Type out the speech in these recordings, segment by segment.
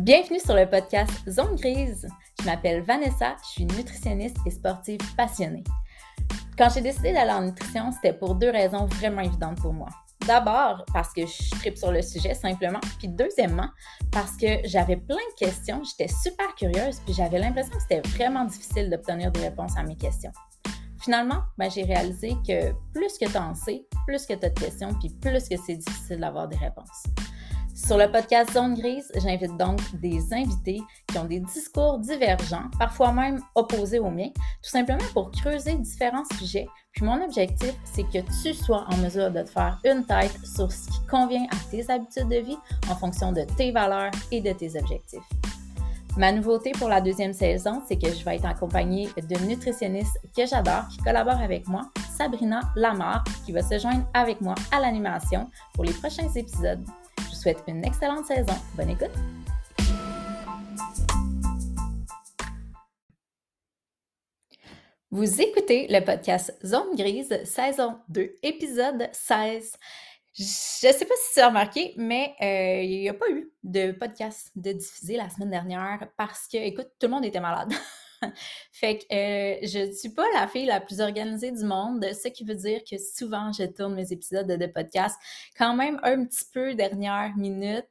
Bienvenue sur le podcast Zone Grise. Je m'appelle Vanessa, je suis nutritionniste et sportive passionnée. Quand j'ai décidé d'aller en nutrition, c'était pour deux raisons vraiment évidentes pour moi. D'abord, parce que je tripe sur le sujet simplement. Puis deuxièmement, parce que j'avais plein de questions, j'étais super curieuse, puis j'avais l'impression que c'était vraiment difficile d'obtenir des réponses à mes questions. Finalement, ben, j'ai réalisé que plus que tu en sais, plus que tu as de questions, puis plus que c'est difficile d'avoir des réponses. Sur le podcast Zone Grise, j'invite donc des invités qui ont des discours divergents, parfois même opposés aux miens, tout simplement pour creuser différents sujets. Puis mon objectif, c'est que tu sois en mesure de te faire une tête sur ce qui convient à tes habitudes de vie en fonction de tes valeurs et de tes objectifs. Ma nouveauté pour la deuxième saison, c'est que je vais être accompagnée d'une nutritionniste que j'adore, qui collabore avec moi, Sabrina Lamar, qui va se joindre avec moi à l'animation pour les prochains épisodes une excellente saison. Bonne écoute! Vous écoutez le podcast Zone Grise, saison 2, épisode 16. Je ne sais pas si tu as remarqué, mais euh, il n'y a pas eu de podcast de diffuser la semaine dernière parce que, écoute, tout le monde était malade. fait que euh, je ne suis pas la fille la plus organisée du monde, ce qui veut dire que souvent je tourne mes épisodes de, podcast quand même un petit peu dernière minute.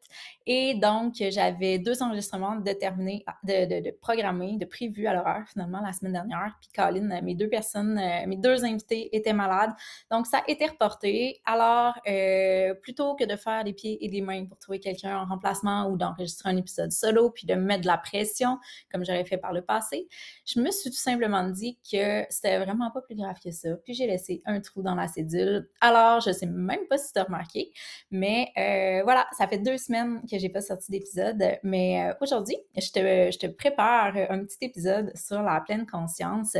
Et donc, j'avais deux enregistrements de terminer, de, de, de de prévus à l'horaire finalement la semaine dernière. Puis Colin, mes deux personnes, euh, mes deux invités étaient malades. Donc, ça a été reporté. Alors, euh, plutôt que de faire des pieds et des mains pour trouver quelqu'un en remplacement ou d'enregistrer un épisode solo, puis de me mettre de la pression, comme j'avais fait par le passé, je me suis tout simplement dit que c'était vraiment pas plus grave que ça. Puis j'ai laissé un trou dans la cédule. Alors, je sais même pas si tu as remarqué, mais euh, voilà, ça fait deux semaines que j'ai pas sorti d'épisode. Mais euh, aujourd'hui, je te, je te prépare un petit épisode sur la pleine conscience,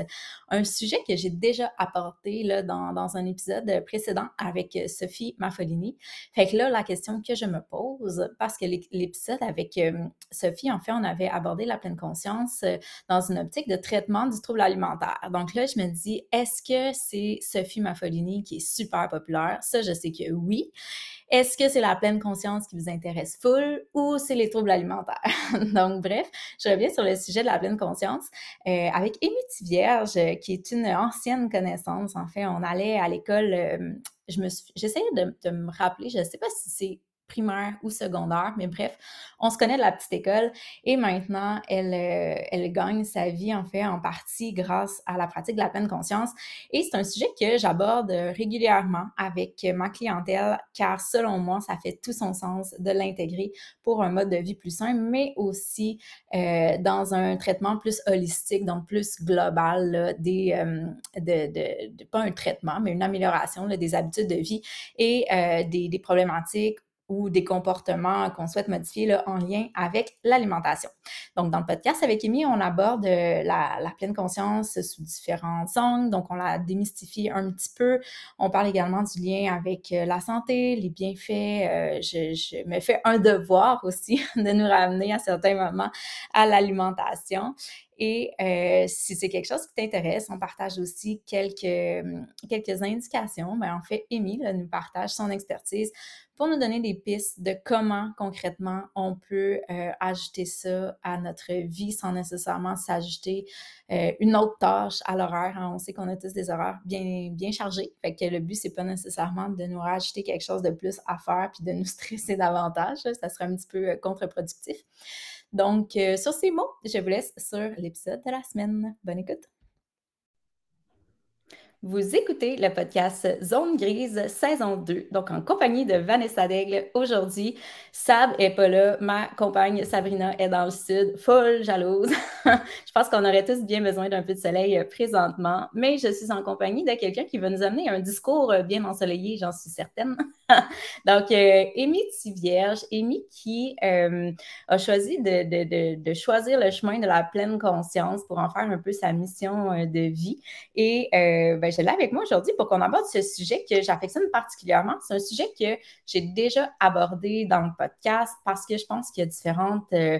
un sujet que j'ai déjà apporté là, dans, dans un épisode précédent avec Sophie Maffolini. Fait que là, la question que je me pose, parce que l'épisode avec euh, Sophie, en fait, on avait abordé la pleine conscience dans une optique de traitement du trouble alimentaire. Donc là, je me dis, est-ce que c'est Sophie Maffolini qui est super populaire? Ça, je sais que oui. Est-ce que c'est la pleine conscience qui vous intéresse full ou c'est les troubles alimentaires? Donc, bref, je reviens sur le sujet de la pleine conscience euh, avec Amy Vierge, qui est une ancienne connaissance. En fait, on allait à l'école, euh, je me j'essayais de, de, me rappeler, je ne sais pas si c'est primaire ou secondaire, mais bref, on se connaît de la petite école et maintenant, elle, euh, elle gagne sa vie en fait en partie grâce à la pratique de la pleine conscience et c'est un sujet que j'aborde régulièrement avec ma clientèle car selon moi, ça fait tout son sens de l'intégrer pour un mode de vie plus sain, mais aussi euh, dans un traitement plus holistique, donc plus global des, euh, de, pas un traitement, mais une amélioration des habitudes de vie et euh, des problématiques ou des comportements qu'on souhaite modifier là, en lien avec l'alimentation. Donc, dans le podcast avec Amy, on aborde euh, la, la, pleine conscience sous différents angles. Donc, on la démystifie un petit peu. On parle également du lien avec euh, la santé, les bienfaits. Euh, je, je, me fais un devoir aussi de nous ramener à certains moments à l'alimentation. Et euh, si c'est quelque chose qui t'intéresse, on partage aussi quelques, quelques indications. Ben, en fait, Amy nous partage son expertise pour nous donner des pistes de comment concrètement on peut euh, ajouter ça à notre vie sans nécessairement s'ajouter euh, une autre tâche à l'horaire. Hein. On sait qu'on a tous des horaires bien, bien chargés. Fait que le but, c'est pas nécessairement de nous rajouter quelque chose de plus à faire puis de nous stresser davantage. Ça serait un petit peu euh, contre-productif. Donc, sur ces mots, je vous laisse sur l'épisode de la semaine. Bonne écoute! Vous écoutez le podcast Zone Grise saison 2, donc en compagnie de Vanessa Daigle. Aujourd'hui, Sab est pas là, ma compagne Sabrina est dans le sud, folle jalouse. je pense qu'on aurait tous bien besoin d'un peu de soleil euh, présentement, mais je suis en compagnie de quelqu'un qui va nous amener un discours euh, bien ensoleillé, j'en suis certaine. donc, euh, Amy Tivierge, Amy qui euh, a choisi de, choisir le chemin de la pleine conscience pour en faire un peu sa mission de vie. Et ben, je l'ai avec moi aujourd'hui pour qu'on aborde ce sujet que j'affectionne particulièrement. C'est un sujet que j'ai déjà abordé dans le podcast parce que je pense qu'il y a différentes euh,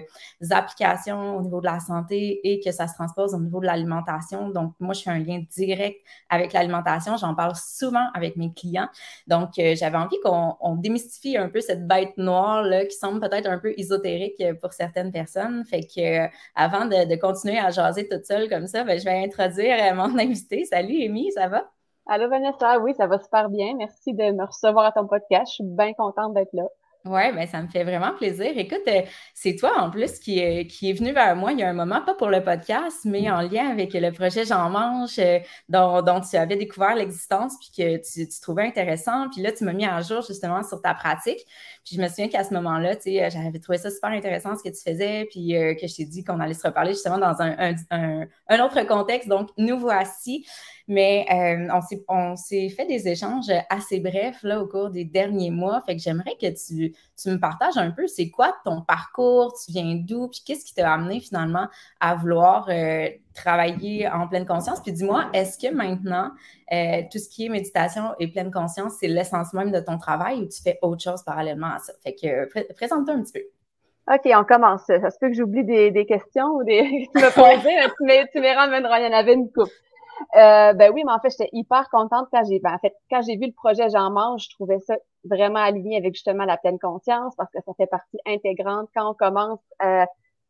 applications au niveau de la santé et que ça se transpose au niveau de l'alimentation. Donc, moi, je fais un lien direct avec l'alimentation. J'en parle souvent avec mes clients. Donc, euh, j'avais envie qu'on démystifie un peu cette bête noire là, qui semble peut-être un peu ésotérique pour certaines personnes. Fait que avant de, continuer à jaser toute seule comme ça, ben, je vais introduire mon invité. Salut Amy, ça va? Allô Vanessa, oui, ça va super bien. Merci de me recevoir à ton podcast. Je suis bien contente d'être là. Oui, ben ça me fait vraiment plaisir. Écoute, euh, c'est toi en plus qui, qui est venu vers moi il y a un moment, pas pour le podcast, mais en lien avec le projet J'en mange, euh, dont, tu avais découvert l'existence, puis que tu, tu, trouvais intéressant. Puis là, tu m'as mis à jour justement sur ta pratique. Puis je me souviens qu'à ce moment-là, tu sais, euh, j'avais trouvé ça super intéressant ce que tu faisais, puis que je t'ai dit qu'on allait se reparler justement dans un, un, un autre contexte. Donc, nous voici. Mais euh, on s'est fait des échanges assez brefs là, au cours des derniers mois. Fait que j'aimerais que tu, tu, me partages un peu c'est quoi ton parcours, tu viens d'où, puis qu'est-ce qui t'a amené finalement à vouloir euh, travailler en pleine conscience? Puis dis-moi, est-ce que maintenant, euh, tout ce qui est méditation et pleine conscience, c'est l'essence même de ton travail ou tu fais autre chose parallèlement à ça? Fait que présente-toi un petit peu. OK, on commence. Ça se peut que j'oublie des, des, questions ou des tu me posais, tu me ramèneras. Il y en avait une coupe. Euh, ben oui, mais en fait, j'étais hyper contente quand j'ai, ben, en fait, quand j'ai vu le projet J'en mange, je trouvais ça vraiment aligné avec justement la pleine conscience parce que ça fait partie intégrante quand on commence euh,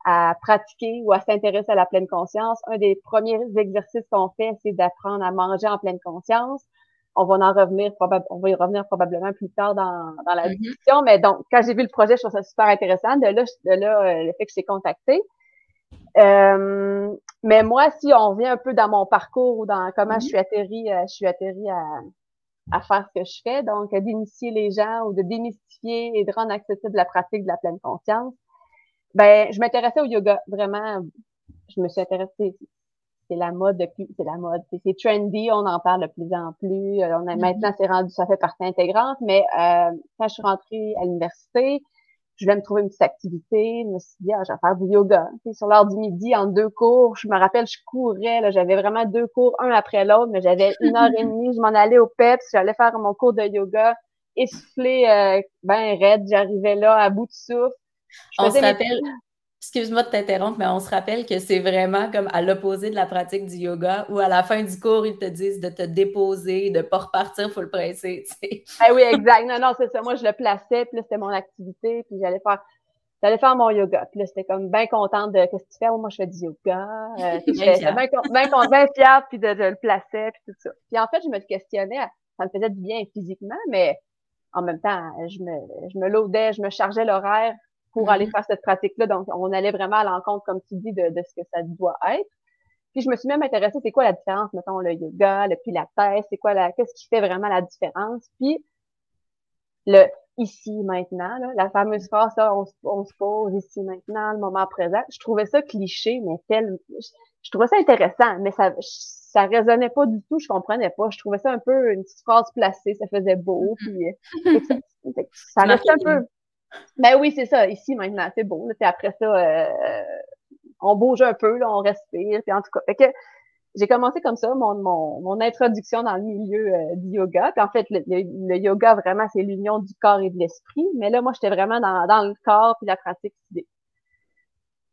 à pratiquer ou à s'intéresser à la pleine conscience. Un des premiers exercices qu'on fait, c'est d'apprendre à manger en pleine conscience. On va en revenir, on va y revenir probablement plus tard dans, dans la mm-hmm. discussion. Mais donc, quand j'ai vu le projet, je trouvais ça super intéressant. De là, de là, euh, le fait que je t'ai contacté. Euh, mais moi, si on revient un peu dans mon parcours ou dans comment je mhm. suis atterri, euh, je suis atterri à, à faire ce que je fais, donc d'initier les gens ou de démystifier et de rendre accessible la pratique de la pleine conscience. Ben, je m'intéressais au yoga vraiment. Je me suis intéressée. C'est la mode depuis, c'est la mode, c'est trendy, on en parle de plus en plus. Euh, on a, mhm. Maintenant, c'est rendu, ça fait partie intégrante. Mais euh, quand je suis rentrée à l'université, je voulais me trouver une petite activité. Je me suis dit, ah, je vais faire du yoga. sur l'heure du midi, en deux cours, je me rappelle, je courais. Là, j'avais vraiment deux cours, un après l'autre, mais j'avais une heure et demie. Je m'en allais au PEPS, j'allais faire mon cours de yoga, essoufflé, euh, ben raide. J'arrivais là à bout de souffle. On se rappelle, excuse-moi de t'interrompre, mais on se rappelle que c'est vraiment comme à l'opposé de la pratique du yoga où à la fin du cours, ils te disent de te déposer, de ne pas repartir, il faut le presser. Ah oui, exact. Non, non, c'est ça. Moi, je le plaçais, puis là, c'était mon activité, puis j'allais faire. J'allais faire mon yoga. Puis là, c'était comme bien contente de qu'est-ce que tu fais? moi, je fais du yoga. Euh, bien, bien, bien fière, puis de, de, le placer, puis tout ça. Puis en fait, je me questionnais, ça me faisait du bien physiquement, mais en même temps, je me, je me laudais, je me chargeais l'horaire pour aller faire cette pratique-là. Donc, on allait vraiment à l'encontre, comme tu dis, de, de, ce que ça doit être. Puis je me suis même intéressée, c'est quoi la différence, mettons, le yoga, le pilates, c'est quoi la, qu'est-ce qui fait vraiment la différence? Puis le ici, maintenant, là, la fameuse phrase, ça, on, on, se pose ici, maintenant, le moment présent. Je trouvais ça cliché, mais tel, je, trouvais ça intéressant, mais ça, ça résonnait pas du tout, je comprenais pas. Je trouvais ça un peu une petite phrase placée, ça faisait beau, mm-hmm. puis ça, ça restait un peu, ben oui, c'est ça. Ici, maintenant, c'est beau. Puis après ça, euh, on bouge un peu, là, on respire. Puis en tout cas, fait que j'ai commencé comme ça mon, mon, mon introduction dans le milieu euh, du yoga. Puis en fait, le, yoga, vraiment, c'est l'union du corps et de l'esprit. Mais là, moi, j'étais vraiment dans, dans le corps puis la pratique physique.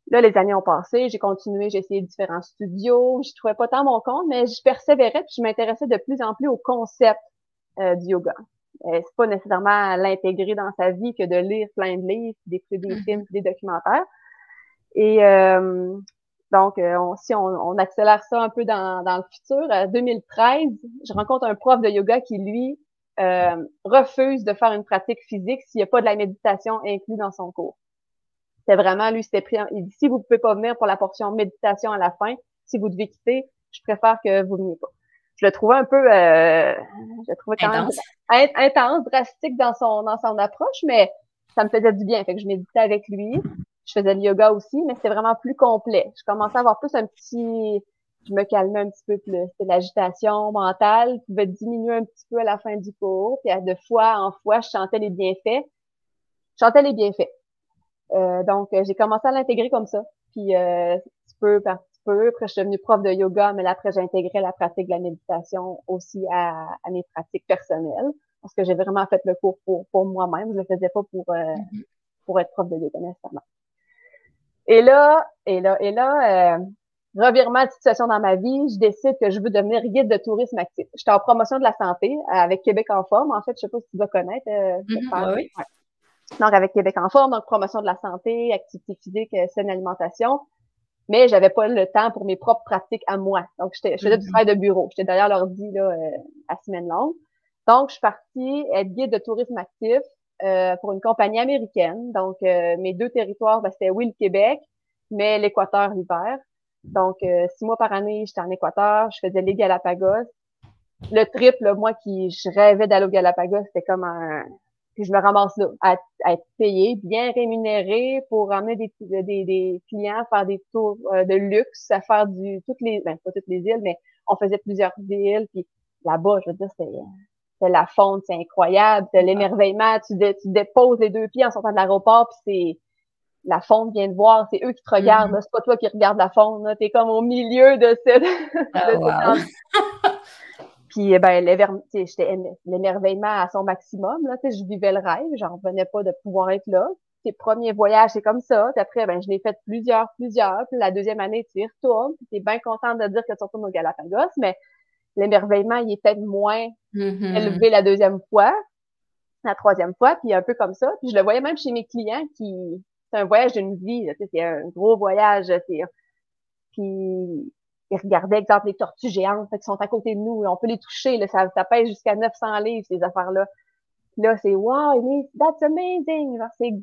Là, les années ont passé, j'ai continué, j'ai essayé différents studios, je trouvais pas tant mon compte, mais je persévérais puis je m'intéressais de plus en plus au concept euh, du yoga. Euh, c'est pas nécessairement l'intégrer dans sa vie que de lire plein de livres, d'écouter des mm-hmm. films, des documentaires. Et euh, donc, euh, si on, accélère ça un peu dans, dans le futur, en 2013, je rencontre un prof de yoga qui, lui, refuse de faire une pratique physique s'il n'y a pas de la méditation inclus dans son cours. C'est vraiment, lui, c'était pris. Il dit, si vous pouvez pas venir pour la portion méditation à la fin, si vous devez quitter, je préfère que vous veniez pas je le trouvais un peu, euh, je le trouvais quand intense. même intense, drastique dans son dans son approche, mais ça me faisait du bien. Fait que je méditais avec lui. Je faisais le yoga aussi, mais c'était vraiment plus complet. Je commençais à avoir plus un petit, je me calmais un petit peu plus. C'était l'agitation mentale qui pouvait diminuer un petit peu à la fin du cours. Puis de fois en fois, je chantais les bienfaits. Je chantais les bienfaits. Euh, donc, j'ai commencé à l'intégrer comme ça. Puis, euh, tu peux, par peu. Après, je suis devenue prof de yoga, mais là, après, j'ai intégré la pratique de la méditation aussi à, à mes pratiques personnelles. Parce que j'ai vraiment fait le cours pour, pour moi-même. Je le faisais pas pour, euh, mm-hmm. pour être prof de yoga nécessairement. Et là, et là, et là, euh, revirement de situation dans ma vie, je décide que je veux devenir guide de tourisme actif. J'étais en promotion de la santé avec Québec en forme. En fait, je sais pas si tu vas connaître. Euh, mm-hmm, oui. Donc, avec Québec en forme, donc promotion de la santé, activité physique, euh, saine alimentation. Mais j'avais pas le temps pour mes propres pratiques à moi. Donc, je faisais du mm-hmm. travail de bureau. J'étais derrière l'ordi là, euh, à semaine longue. Donc, je suis partie être guide de tourisme actif euh, pour une compagnie américaine. Donc, euh, mes deux territoires, ben, c'était oui le Québec, mais l'Équateur l'hiver. Donc, euh, six mois par année, j'étais en Équateur, je faisais les Galapagos. Le triple, moi qui je rêvais d'aller aux Galapagos, c'était comme un... Puis je me ramasse là, à, être payé, bien rémunéré pour emmener des, des, des clients faire des tours de luxe, à faire du toutes les, ben pas toutes les îles, mais on faisait plusieurs îles. Puis là-bas, je veux dire, c'était la fonte, c'est incroyable, c'est l'émerveillement, tu, tu déposes les deux pieds en sortant de l'aéroport, puis c'est la fonte vient de voir, c'est eux qui te regardent, mm-hmm. c'est pas toi qui regardes la fonte, t'es comme au milieu de cette... Ah, puis eh ben l'émerveillement à son maximum, là, je vivais le rêve, j'en revenais pas de pouvoir être là. Tes premiers voyages, c'est comme ça. Puis après, ben, je l'ai fait plusieurs, plusieurs. Puis la deuxième année, tu y retournes. Tu es bien contente de dire que tu retournes au Galapagos, mais l'émerveillement, il est peut-être moins mm-hmm. élevé la deuxième fois, la troisième fois, puis un peu comme ça. Puis je le voyais même chez mes clients qui, c'est un voyage d'une vie, c'est un gros voyage, puis ils regardaient, exemple, les tortues géantes qui sont à côté de nous, on peut les toucher, là, ça, ça pèse jusqu'à 900 livres, ces affaires-là. Là, c'est wow, that's amazing.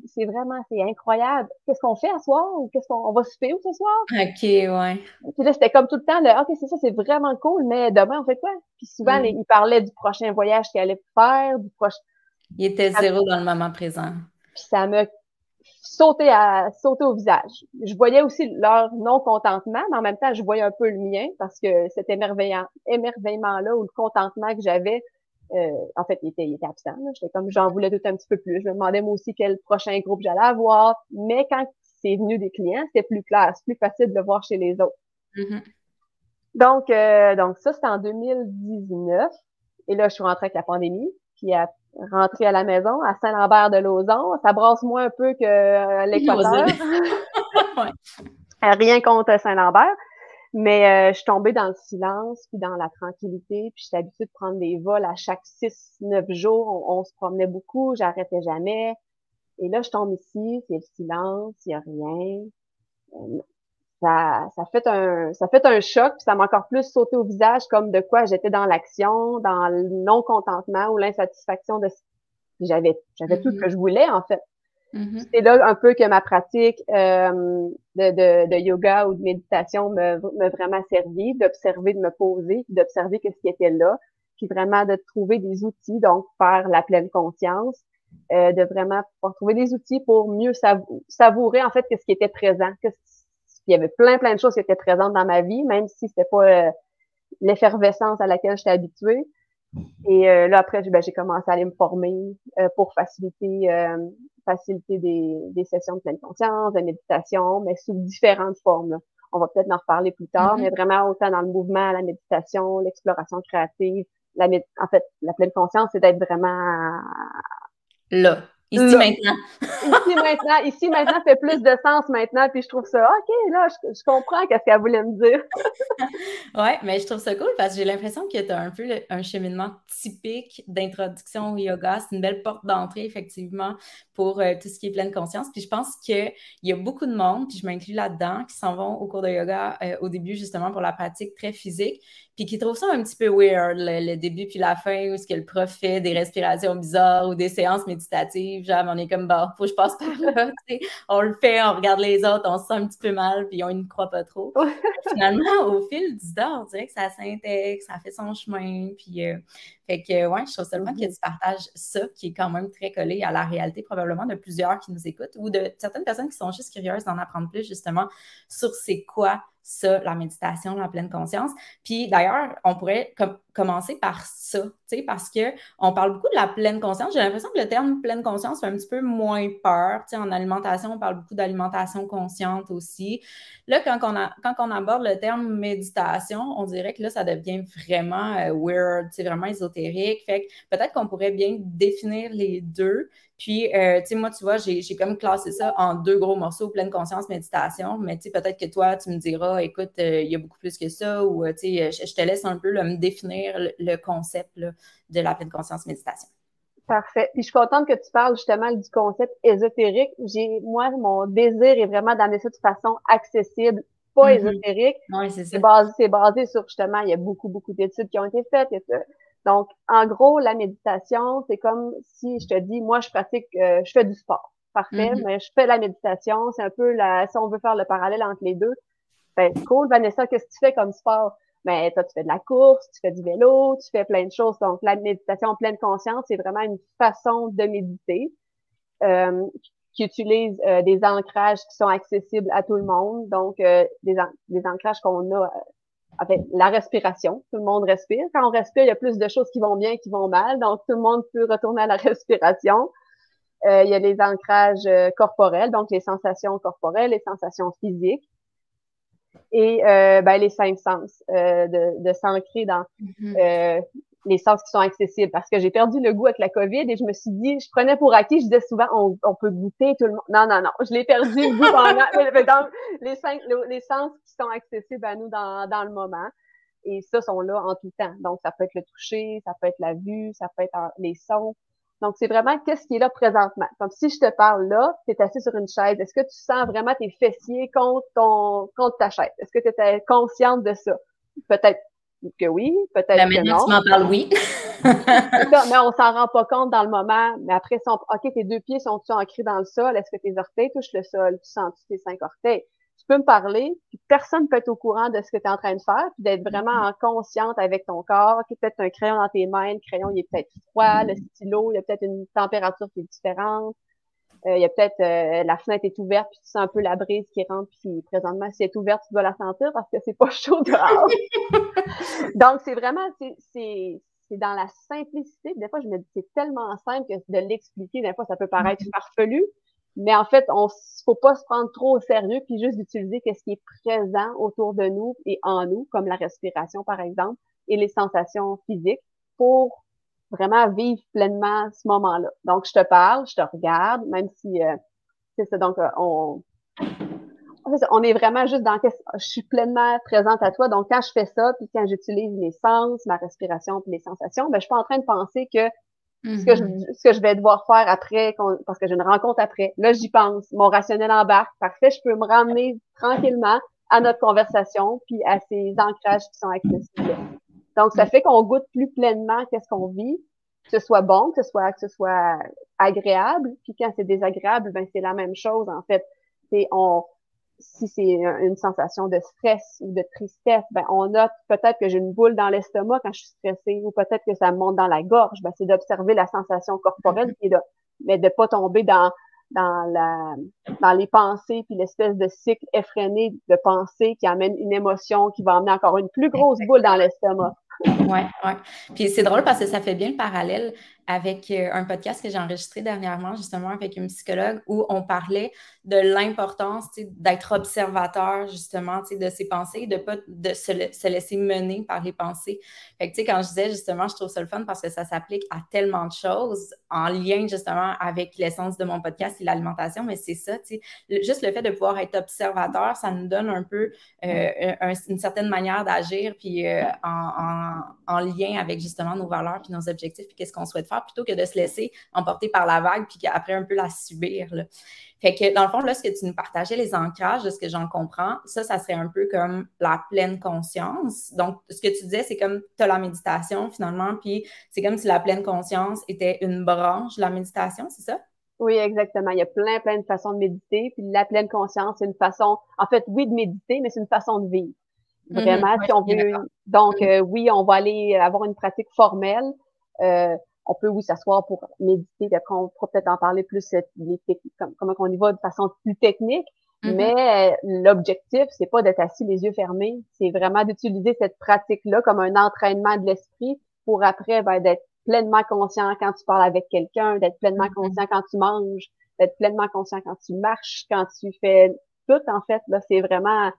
C'est vraiment, c'est incroyable. Qu'est-ce qu'on fait ce soir? Qu'est-ce qu'on on va souper ce soir? OK, ouais. Puis là, c'était comme tout le temps, le, OK, c'est ça, c'est vraiment cool, mais demain, on fait quoi? Puis souvent, mm. il parlait du prochain voyage qu'il allait faire, du prochain. Il était zéro dans le moment présent. Puis ça m'a sauté à sauté au visage. Je voyais aussi leur non-contentement, mais en même temps, je voyais un peu le mien parce que cet émerveillement, émerveillement-là ou le contentement que j'avais, euh, en fait, il était, il était absent. J'étais comme, j'en voulais tout un petit peu plus. Je me demandais moi aussi quel prochain groupe j'allais avoir. Mais quand c'est venu des clients, c'était plus clair, c'est plus facile de le voir chez les autres. Mm-hmm. Donc, euh, donc ça, c'était en 2019. Et là, je suis rentrée avec la pandémie. Puis à rentrer à la maison, à Saint-Lambert-de-Lauzon. Ça brasse moins un peu que euh, l'Équateur. ouais. Rien contre Saint-Lambert. Mais euh, je suis tombée dans le silence, puis dans la tranquillité, puis j'étais habituée de prendre des vols à chaque six, neuf jours. On, se promenait beaucoup, j'arrêtais jamais. Et là, je tombe ici, c'est le silence, il n'y a rien. Ça, ça fait un ça fait un choc, puis ça m'a encore plus sauté au visage comme de quoi j'étais dans l'action, dans le non-contentement ou l'insatisfaction de j'avais j'avais tout ce mm-hmm. que je voulais en fait. Mm-hmm. C'est là un peu que ma pratique euh, de, de, de, yoga ou de méditation me, me vraiment servi, d'observer, de me poser, d'observer ce qui était là, puis vraiment de trouver des outils, donc faire la pleine conscience, euh, de vraiment trouver des outils pour mieux savourer en fait que ce qui était présent. Que, il y avait plein plein de choses qui étaient présentes dans ma vie, même si c'était pas euh, l'effervescence à laquelle j'étais habituée. Et euh, là après, ben, j'ai commencé à aller me former pour faciliter faciliter des, des, sessions de pleine conscience, de méditation, mais sous différentes formes. On va peut-être en reparler plus tard, mm-hmm. mais vraiment autant dans le mouvement, la méditation, l'exploration créative. La, en fait, la pleine conscience, c'est d'être vraiment là, Ici maintenant. ici maintenant. Ici maintenant fait plus de sens maintenant. Puis je trouve ça, OK, là, je, comprends qu'est-ce qu'elle voulait me dire. oui, mais je trouve ça cool parce que j'ai l'impression que tu as un peu un cheminement typique d'introduction au yoga. C'est une belle porte d'entrée, effectivement, pour euh, tout ce qui est pleine conscience. Puis je pense qu'il y a beaucoup de monde, puis je m'inclus là-dedans, qui s'en vont au cours de yoga euh, au début, justement, pour la pratique très physique, puis qui trouvent ça un petit peu weird, le, début puis la fin, où ce que le prof fait des respirations bizarres ou des séances méditatives. Genre, on est comme, bah, faut que je passe par là. on le fait, on regarde les autres, on se sent un petit peu mal, puis on ne croit pas trop. Finalement, au fil du temps, on dirait que ça s'intègre, ça fait son chemin. Puis, euh, fait que, ouais, je trouve seulement qu'il y a du partage ça, qui est quand même très collé à la réalité, probablement de plusieurs qui nous écoutent ou de certaines personnes qui sont juste curieuses d'en apprendre plus, justement, sur c'est quoi ça, la méditation, la pleine conscience. Puis d'ailleurs, on pourrait, comme commencer par ça, parce que on parle beaucoup de la pleine conscience. J'ai l'impression que le terme pleine conscience fait un petit peu moins peur. en alimentation, on parle beaucoup d'alimentation consciente aussi. Là, quand on, a, quand on aborde le terme méditation, on dirait que là, ça devient vraiment euh, weird, c'est vraiment ésotérique. Fait peut-être qu'on pourrait bien définir les deux, puis, euh, tu sais, moi, tu vois, j'ai comme classé ça en deux gros morceaux, pleine conscience, méditation. Mais tu sais, peut-être que toi, tu me diras, écoute, euh, il y a beaucoup plus que ça, ou tu sais, je, te laisse un peu me définir le, concept de la pleine conscience, méditation. Parfait. Puis je suis contente que tu parles justement du concept ésotérique. J'ai, moi, mon désir est vraiment d'amener ça de façon accessible, pas mm-hmm. ésotérique. Oui, c'est ça. C'est basé, sur justement, il y a beaucoup, beaucoup d'études qui ont été faites. Donc, en gros, la méditation, c'est comme si je te dis, moi, je pratique, euh, je fais du sport. Parfait, mm-hmm. mais je fais la méditation. C'est un peu la, si on veut faire le parallèle entre les deux. Ben, cool, Vanessa, qu'est-ce que tu fais comme sport? Ben, toi, tu fais de la course, tu fais du vélo, tu fais plein de choses. Donc, la méditation en pleine conscience, c'est vraiment une façon de méditer euh, qui utilise euh, des ancrages qui sont accessibles à tout le monde. Donc, des, des ancrages qu'on a en fait, la respiration. Tout le monde respire. Quand on respire, il y a plus de choses qui vont bien, qui vont mal. Donc, tout le monde peut retourner à la respiration. Euh, il y a les ancrages euh, corporels, donc les sensations corporelles, les sensations physiques. Et euh, ben, les cinq sens, de, de s'ancrer dans mm-hmm les sens qui sont accessibles parce que j'ai perdu le goût avec la COVID et je me suis dit, je prenais pour acquis, je disais souvent, on, on peut goûter tout le monde. Non, non, non, je l'ai perdu le goût pendant dans les, cinq, les sens qui sont accessibles à nous dans, dans le moment. Et ça sont là en tout temps. Donc, ça peut être le toucher, ça peut être la vue, ça peut être les sons. Donc, c'est vraiment qu'est-ce qui est là présentement. Comme si je te parle là, tu es assis sur une chaise. Est-ce que tu sens vraiment tes fessiers contre ton contre ta chaise? Est-ce que tu étais consciente de ça? Peut-être que oui, peut-être que non. tu m'en parles, oui. mais on s'en rend pas compte dans le moment. Mais après, OK, tes deux pieds sont-ils ancrés dans le sol? Est-ce que tes orteils touchent le sol? Tu sens-tu tes cinq orteils? Tu peux me parler, puis personne peut être au courant de ce que tu es en train de faire, puis d'être vraiment mm-hmm. en consciente avec ton corps. OK, peut-être un crayon dans tes mains, le crayon, il est peut-être froid, le stylo, il y a peut-être une température qui est différente. Euh, il y a peut-être euh, la fenêtre est ouverte puis tu sens un peu la brise qui rentre puis présentement si elle est ouverte tu dois la sentir parce que c'est pas chaud dehors. Donc c'est vraiment c'est c'est dans la simplicité. Des fois je me dis c'est tellement simple que de l'expliquer des fois ça peut paraître mm-hmm. farfelu, mais en fait on faut pas se prendre trop au sérieux puis juste d'utiliser qu'est-ce qui est présent autour de nous et en nous comme la respiration par exemple et les sensations physiques pour vraiment vivre pleinement ce moment-là. Donc, je te parle, je te regarde, même si euh, c'est ça. Donc, euh, on, on est vraiment juste dans je suis pleinement présente à toi. Donc, quand je fais ça, puis quand j'utilise mes sens, ma respiration, puis les sensations, ben, je suis pas en train de penser que ce, que je, mm-hmm. ce que je vais devoir faire après, parce que j'ai une rencontre après. Là, j'y pense. Mon rationnel embarque. Parfait, je peux me ramener tranquillement à notre conversation, puis à ces ancrages qui sont accessibles. Donc, ça fait qu'on goûte plus pleinement qu'est-ce qu'on vit, que ce soit bon, que ce soit, que ce soit agréable. Puis quand c'est désagréable, ben c'est la même chose en fait. C'est on, si c'est une sensation de stress ou de tristesse, ben on note peut-être que j'ai une boule dans l'estomac quand je suis stressée, ou peut-être que ça monte dans la gorge. Ben c'est d'observer la sensation corporelle, mais de pas tomber dans dans la dans les pensées puis l'espèce de cycle effréné de pensée qui amène une émotion qui va amener encore une plus grosse boule dans l'estomac. Oui, oui. Puis c'est drôle parce que ça fait bien le parallèle avec euh, un podcast que j'ai enregistré dernièrement, justement, avec une psychologue, où on parlait de l'importance d'être observateur, justement, de ses pensées, de pas de se, laisser mener par les pensées. Fait que, quand je disais, justement, je trouve ça le fun parce que ça s'applique à tellement de choses en lien, justement, avec l'essence de mon podcast et l'alimentation, mais c'est ça, tu sais, juste le fait de pouvoir être observateur, ça nous donne un peu euh, une certaine manière d'agir, puis euh, en, en, lien avec, justement, nos valeurs, puis nos objectifs, puis qu'est-ce qu'on souhaite faire plutôt que de se laisser emporter par la vague puis qu'après un peu la subir. Fait que dans le fond, là, ce que tu nous partageais, les ancrages, de ce que j'en comprends, ça, ça serait un peu comme la pleine conscience. Donc, ce que tu disais, c'est comme tu as la méditation finalement, puis c'est comme si la pleine conscience était une branche de la méditation, c'est ça? Oui, exactement. Il y a plein, plein de façons de méditer. Puis la pleine conscience, c'est une façon, en fait, oui, de méditer, mais c'est une façon de vivre. Mm-hmm. Vraiment, si on veut. Donc, mm-hmm. euh, oui, on va aller avoir une pratique formelle. Euh, on peut, oui, s'asseoir pour méditer. Après, on pourra peut-être en parler plus, les comment on y va de façon plus technique. Mm-hmm. Mais l'objectif, c'est pas d'être assis les yeux fermés, c'est vraiment d'utiliser cette pratique-là comme un entraînement de l'esprit pour après ben, d'être pleinement conscient quand tu parles avec quelqu'un, d'être pleinement mm-hmm. conscient quand tu manges, d'être pleinement conscient quand tu marches, quand tu fais tout en fait. Là, c'est vraiment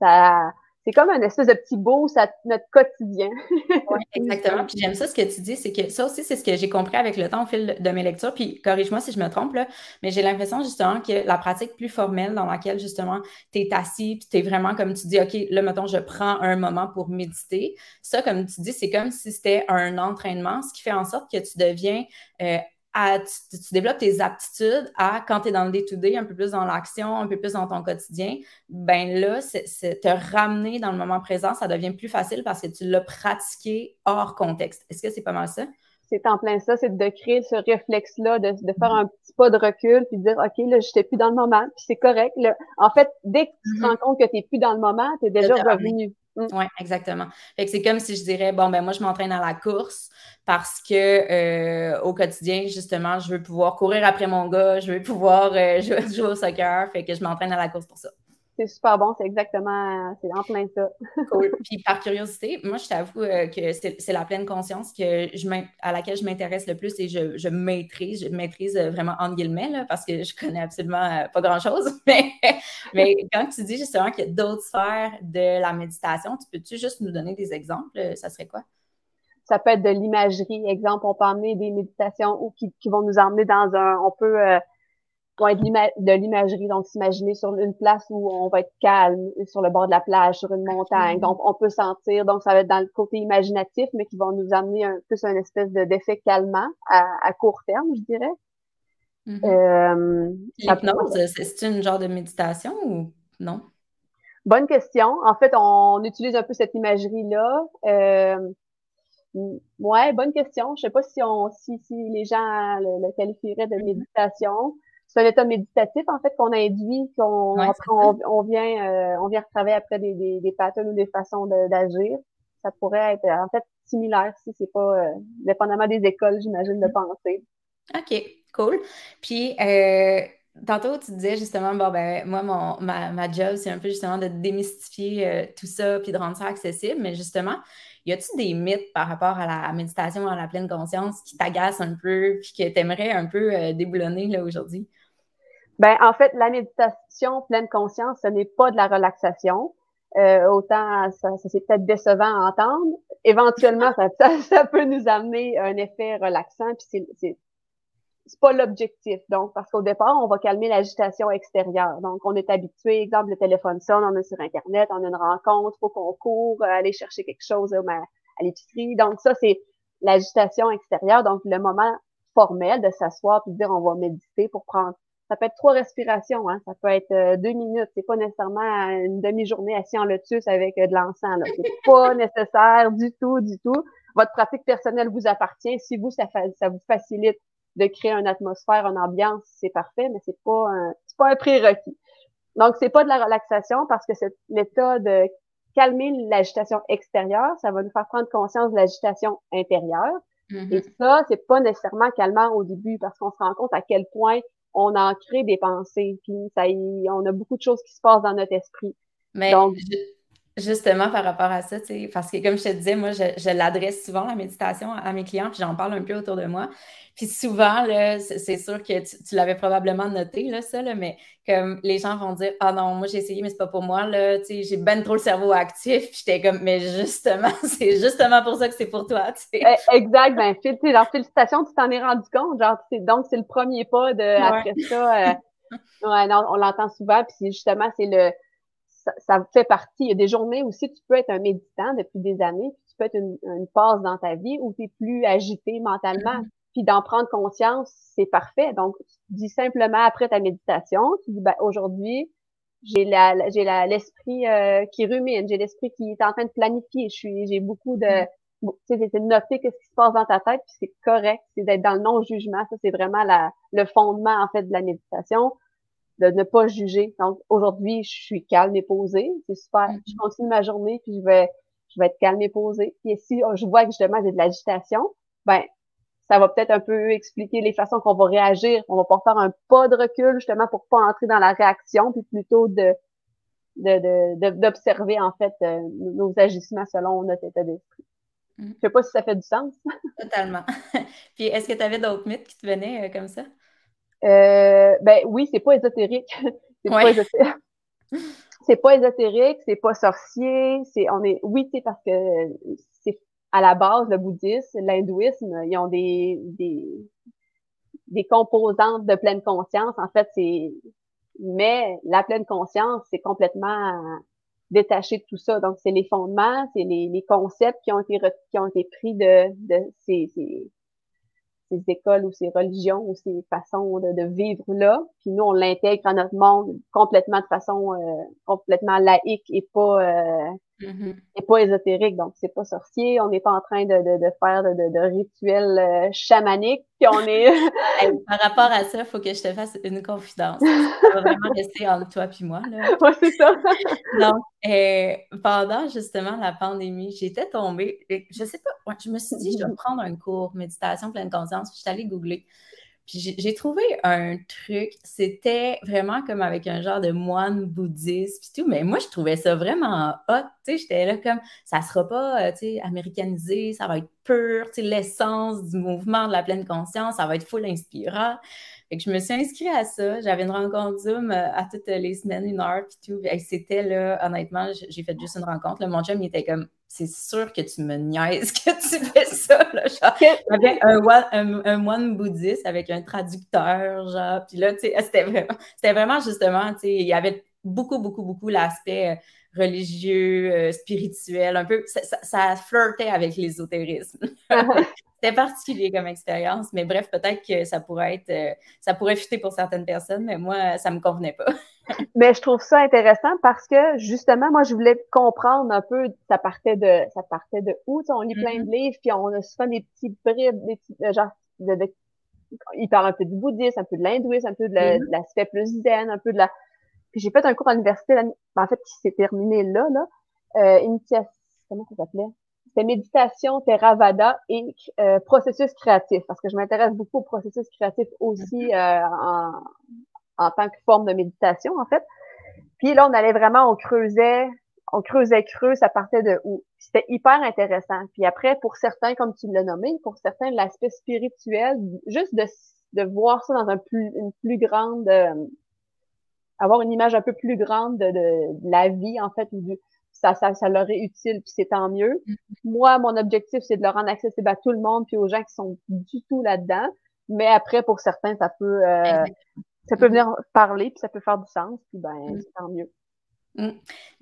ça c'est comme un espèce de petit boost à notre quotidien. oui, exactement. Puis j'aime ça, ce que tu dis, c'est que ça aussi, c'est ce que j'ai compris avec le temps au fil de mes lectures. Puis corrige-moi si je me trompe, là, mais j'ai l'impression justement que la pratique plus formelle dans laquelle justement tu es assis, puis tu es vraiment comme tu dis, OK, là, mettons, je prends un moment pour méditer. Ça, comme tu dis, c'est comme si c'était un entraînement, ce qui fait en sorte que tu deviens euh, tu, développes tes aptitudes à, quand tu es dans le day-to-day, un peu plus dans l'action, un peu plus dans ton quotidien, ben là, c'est te ramener dans le moment présent, ça devient plus facile parce que tu l'as pratiqué hors contexte. Est-ce que c'est pas mal ça? C'est en plein ça, c'est de créer ce réflexe-là, de, faire un petit pas de recul, puis de dire, OK, là, je n'étais plus dans le moment, puis c'est correct. En fait, dès que tu te mm-hmm. rends compte que tu n'es plus dans le moment, tu es déjà revenu. Mm. Oui, exactement. Fait que c'est comme si je dirais, bon, ben moi, je m'entraîne à la course parce que euh, au quotidien, justement, je veux pouvoir courir après mon gars, je veux pouvoir euh, jouer, au soccer, fait que je m'entraîne à la course pour ça. C'est super bon, c'est exactement, c'est en plein ça. cool. Puis par curiosité, moi, je t'avoue euh, que c'est la pleine conscience que je à laquelle je m'intéresse le plus et je, je, maîtrise, je maîtrise vraiment entre guillemets, là, parce que je connais absolument euh, pas grand-chose. Mais, mais quand tu dis justement qu'il y a d'autres sphères de la méditation, tu peux-tu juste nous donner des exemples? Ça serait quoi? Ça peut être de l'imagerie. Exemple, on peut emmener des méditations ou qui, qui vont nous emmener dans un, on peut euh, vont être de l'imagerie. Donc, s'imaginer sur une place où on va être calme, sur le bord de la plage, sur une montagne. Donc, on peut sentir. Donc, ça va être dans le côté imaginatif, mais qui vont nous amener un, plus un espèce d'effet calmant à, court terme, je dirais. Mm-hmm. euh, L'hypnose, c'est une genre de méditation ou non? Bonne question. En fait, on utilise un peu cette imagerie-là. Euh, ouais, bonne question. Je sais pas si on, si, si les gens le, le qualifieraient de mm-hmm. méditation c'est un état méditatif en fait qu'on induit, qu'on on, vient euh, on vient retravailler après des, des, des patterns ou des façons d'agir. Ça pourrait être en fait similaire si c'est pas euh, dépendamment des écoles, j'imagine, de penser. OK, cool. Puis euh, tantôt, tu disais justement, bon, ben, moi, mon, ma, ma job, c'est un peu justement de démystifier euh, tout ça puis de rendre ça accessible. Mais justement, y a-t-il des mythes par rapport à la méditation à la pleine conscience qui t'agacent un peu puis que tu aimerais un peu déboulonner là aujourd'hui? Ben, en fait, la méditation pleine conscience, ce n'est pas de la relaxation. Euh, autant ça, ça c'est peut-être décevant à entendre. Éventuellement, ça, ça, peut nous amener un effet relaxant, puis c'est c'est pas l'objectif. Donc, parce qu'au départ, on va calmer l'agitation extérieure. Donc, on est habitué, exemple, le téléphone sonne, on est sur Internet, on a une rencontre, faut qu'on court, euh, aller chercher quelque chose à l'épicerie. Donc, ça, c'est l'agitation extérieure. Donc, le moment formel de s'asseoir puis de dire on va méditer pour prendre ça peut être trois respirations, hein. ça peut être euh, deux minutes. C'est pas nécessairement une demi-journée assis en lotus avec euh, de l'encens. C'est pas nécessaire du tout, du tout. Votre pratique personnelle vous appartient. Si vous, ça, ça vous facilite de créer une atmosphère, une ambiance, c'est parfait, mais c'est pas un, c'est pas un prérequis. Donc, c'est pas de la relaxation parce que c'est l'état de calmer l'agitation extérieure, ça va nous faire prendre conscience de l'agitation intérieure. Mm-hmm. Et ça, c'est pas nécessairement calmant au début parce qu'on se rend compte à quel point on en crée des pensées, puis ça, on a beaucoup de choses qui se passent dans notre esprit. Mais Donc, justement, par rapport à ça, parce que comme je te disais, moi, je, je l'adresse souvent, la méditation, à mes clients, puis j'en parle un peu autour de moi. Puis souvent, c'est sûr que tu, l'avais probablement noté, là, ça, là, mais comme les gens vont dire Ah non, moi j'ai essayé, mais c'est pas pour moi, là, j'ai ben trop le cerveau actif. Puis j'étais comme, mais justement, c'est justement pour ça que c'est pour toi. sais. Eh, exact, ben, alors, félicitations, tu t'en es rendu compte. Genre, donc, c'est le premier pas de après ça. Euh, ouais, non, on l'entend souvent, puis justement, c'est le. Ça, ça, fait partie. Il y a des journées aussi, tu peux être un méditant depuis des années, puis tu peux être une, une dans ta vie où tu es plus agité mentalement. Mm-hmm puis d'en prendre conscience, c'est parfait. Donc, tu dis simplement après ta méditation, tu dis, ben, aujourd'hui, j'ai la, j'ai l'esprit euh, qui rumine, j'ai l'esprit qui est en train de planifier. Je suis, j'ai beaucoup de, mm. tu sais, de noter qu'est-ce qui se passe dans ta tête, puis c'est correct, c'est d'être dans le non-jugement. Ça, c'est vraiment la, le fondement, en fait, de la méditation, de ne pas juger. Donc, aujourd'hui, je suis calme et posée. C'est super. Mm. Je continue ma journée, puis je vais, je vais être calme et posée. Puis si je vois que justement j'ai de l'agitation, ben ça va peut-être un peu expliquer les façons qu'on va réagir. On va pas faire un pas de recul justement pour pas entrer dans la réaction, puis plutôt de d'observer en fait euh, nos agissements selon notre état d'esprit. Mm. Je sais pas si ça fait du sens. Totalement. Puis est-ce que tu avais d'autres mythes qui te venaient euh, comme ça? Euh, ben oui, c'est pas ésotérique. c'est pas ésotérique. c'est pas ésotérique, c'est pas sorcier, c'est on est oui, c'est parce que c'est à la base le bouddhisme, l'hindouisme, ils ont des, des des composantes de pleine conscience. En fait, c'est mais la pleine conscience, c'est complètement détaché de tout ça. Donc, c'est les fondements, c'est les, les, concepts qui ont été qui ont été pris de, de ces, ces, ces, écoles ou ces religions ou ces façons de, de vivre là. Puis nous, on l'intègre à notre monde complètement de façon euh, complètement laïque et pas euh, Mm-hmm. C'est pas ésotérique, donc c'est pas sorcier. On n'est pas en train de, de, de faire de, de, rituels euh, chamaniques. On est. Par rapport à ça, il faut que je te fasse une confidence. Ça va vraiment rester entre toi et moi. C'est ça. donc, euh, pendant justement la pandémie, j'étais tombée. Je sais pas, je me suis dit, je vais prendre un cours méditation pleine conscience. Puis je suis allée googler. Puis j'ai trouvé un truc, c'était vraiment comme avec un genre de moine bouddhiste puis tout, mais moi je trouvais ça vraiment hot, tu sais, j'étais là comme ça sera pas, euh, tu sais, américanisé, ça va être pur, tu sais, l'essence du mouvement de la pleine conscience, ça va être full inspirant. Fait que je me suis inscrite à ça, j'avais une rencontre Zoom euh, à toutes les semaines, une heure puis tout, c'était là, honnêtement, j'ai fait juste une rencontre, là, mon chum il était comme c'est sûr que tu me niaises que tu fais ça, là, genre. Avec un, moine bouddhiste avec un traducteur, genre. Puis là, tu sais, c'était vraiment, c'était vraiment justement, tu sais, il y avait beaucoup, beaucoup, beaucoup l'aspect euh, religieux, euh, spirituel, un peu, ça, ça, flirtait avec l'ésotérisme. C'était particulier comme expérience, mais bref, peut-être que ça pourrait être, euh, ça pourrait fitter pour certaines personnes, mais moi, ça me convenait pas. Mais je trouve ça intéressant parce que justement, moi, je voulais comprendre un peu, ça partait de, ça partait de où, on lit plein de mm-hmm. livres, puis on a souvent des petits bribes, des petits, euh, genre, de, il parle un peu du bouddhisme, un peu de l'hindouisme, un peu de mm-hmm. l'aspect plus zen, un peu de la, puis j'ai fait un cours à l'université, en fait, qui s'est terminé là, là, euh, initiation, comment ça s'appelait? C'était méditation, Theravada et euh, processus créatif, parce que je m'intéresse beaucoup au processus créatif aussi mhm. euh, en, en tant que forme de méditation, en fait. Puis là, on allait vraiment, on creusait, on creusait creux, ça partait de où? C'était hyper intéressant. Puis après, pour certains, comme tu l'as nommé, pour certains, l'aspect spirituel, juste de, de voir ça dans un plus, une plus grande, euh, avoir une image un peu plus grande de, de, de la vie, en fait, ou du, ça, ça, ça leur est utile, puis c'est tant mieux. Mm-hmm. Moi, mon objectif, c'est de le rendre accessible à tout le monde, puis aux gens qui sont du tout là-dedans. Mais après, pour certains, ça peut euh, ça peut venir parler, puis ça peut faire du sens, puis ben, mm. c'est tant mieux. Mm.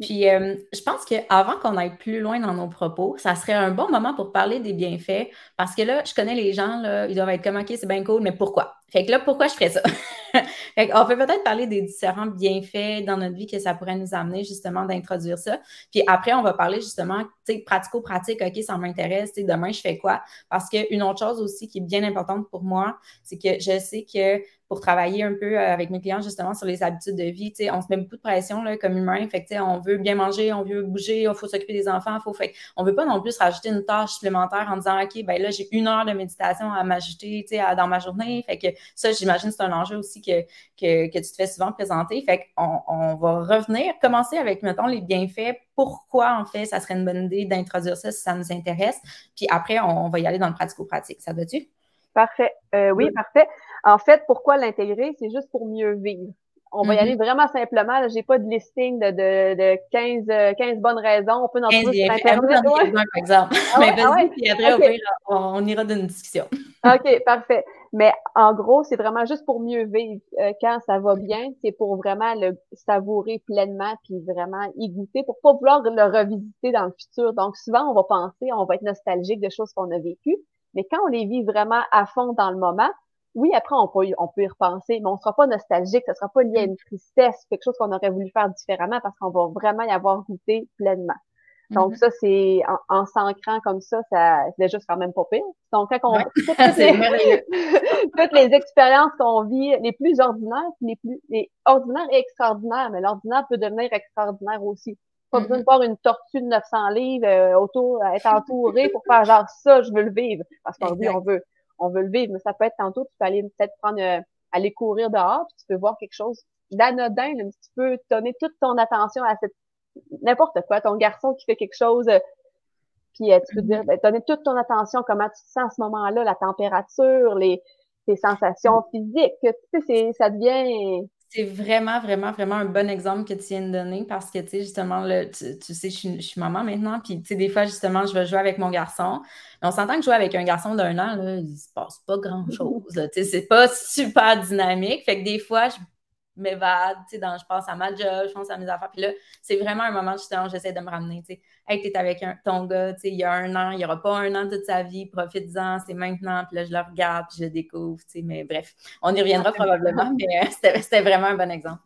Puis, euh, je pense qu'avant qu'on aille plus loin dans nos propos, ça serait un bon moment pour parler des bienfaits, parce que là, je connais les gens, là, ils doivent être comme, OK, c'est bien cool, mais pourquoi? Fait que là, pourquoi je ferais ça? fait on peut peut-être parler des différents bienfaits dans notre vie que ça pourrait nous amener, justement, d'introduire ça. Puis après, on va parler justement, tu sais, pratico-pratique, OK, ça m'intéresse, tu sais, demain, je fais quoi? Parce qu'une autre chose aussi qui est bien importante pour moi, c'est que je sais que pour travailler un peu euh, avec mes clients justement sur les habitudes de vie. sais, on se met beaucoup de pression là, comme humain. Fait que, on veut bien manger, on veut bouger, il faut s'occuper des enfants. Faut, fait, on veut pas non plus rajouter une tâche supplémentaire en disant OK, ben là, j'ai une heure de méditation à m'ajouter dans ma journée. Fait que ça, j'imagine, c'est un enjeu aussi que, que, que, tu te fais souvent présenter. Fait qu'on on va revenir, commencer avec, mettons, les bienfaits. Pourquoi, en fait, ça serait une bonne idée d'introduire ça si ça nous intéresse? Puis après, on, va y aller dans le pratico-pratique. Ça va-tu? Parfait. Euh, oui, parfait. En fait, pourquoi l'intégrer? C'est juste pour mieux vivre. On va y mm-hmm. aller vraiment simplement. J'ai pas de listing de, de, de 15, 15 bonnes raisons. On peut en trouver sur Internet. par exemple. Ah Mais ah vas-y, puis après, on, ira d'une discussion. OK, parfait. Mais en gros, c'est vraiment juste pour mieux vivre. Euh, quand ça va bien, c'est pour vraiment le savourer pleinement puis vraiment y goûter pour pas vouloir le revisiter dans le futur. Donc, souvent, on va penser, on va être nostalgique de choses qu'on a vécues. Mais quand on les vit vraiment à fond dans le moment, oui, après, on peut, on peut y repenser, mais on sera pas nostalgique, ce sera pas lié à une tristesse, quelque chose qu'on aurait voulu faire différemment parce qu'on va vraiment y avoir goûté pleinement. Donc, mm-hmm. ça, c'est en, s'ancrant comme ça, ça c'est juste quand même pas pire. Donc, quand on toutes, les, toutes les expériences qu'on vit, les plus ordinaires, les plus les ordinaires et extraordinaires, mais l'ordinaire peut devenir extraordinaire aussi. Pas besoin de mm-hmm. voir une tortue de 900 livres euh, autour, être entouré pour faire genre ça, je veux le vivre. Parce qu'on dit, on veut, on veut le vivre. Mais ça peut être tantôt, tu peux aller peut-être prendre, euh, aller courir dehors, puis tu peux voir quelque chose d'anodin, tu peux donner toute ton attention à cette, n'importe quoi, ton garçon qui fait quelque chose, euh, puis tu peux dire, ben, donner toute ton attention, comment tu te sens à ce moment-là, la température, les, tes sensations physiques, tu sais, ça devient c'est vraiment, vraiment, vraiment un bon exemple que tu viens de donner parce que, tu sais, justement, là, tu, sais, je suis, maman maintenant, puis, tu sais, des fois, justement, je vais jouer avec mon garçon. on s'entend que jouer avec un garçon d'un an, là, il se passe pas grand-chose, tu sais, c'est pas super dynamique. Fait que des fois, je m'évade, tu sais, je pense à ma job, je pense à mes affaires. Puis là, c'est vraiment un moment, justement, j'essaie de me ramener, tu sais. Hey, t'es avec un, ton gars, tu sais, il y a un an, il n'y aura pas un an de toute sa vie, profite-en, c'est maintenant. Puis là, je le regarde, puis je le découvre, tu sais. Mais bref, on y reviendra probablement, mais euh, c'était vraiment un bon exemple.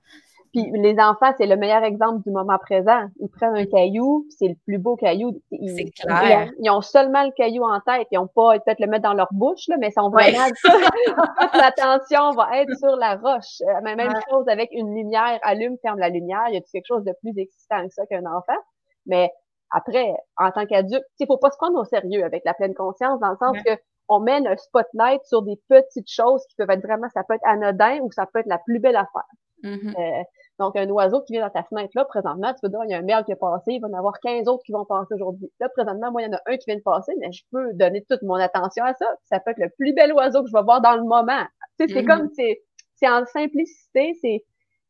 Puis les enfants, c'est le meilleur exemple du moment présent. Ils prennent un caillou, c'est le plus beau caillou. C'est clair. Ils, ont seulement le caillou en tête. Ils ont pas peut-être le mettre dans leur bouche, là, mais ils sont vraiment toute l'attention va être sur la roche. Euh, même chose avec une lumière, allume, ferme la lumière. Il y a quelque chose de plus excitant que ça qu'un enfant? Mais après, en tant qu'adulte, il faut pas se prendre au sérieux avec la pleine conscience, dans le sens que on mène un spotlight sur des petites choses qui peuvent être vraiment, ça peut être anodin ou ça peut être la plus belle affaire. Mm-hmm. euh, donc, un oiseau qui vient dans ta fenêtre là, présentement, tu peux dire, il y a un merle qui est passé, il va y en avoir 15 autres qui vont passer aujourd'hui. Là, présentement, moi, il y en a un qui vient de passer, mais je peux donner toute mon attention à ça. Ça peut être le plus bel oiseau que je vais voir dans le moment. Tu sais, c'est mm-hmm. comme, c'est, c'est en simplicité, c'est,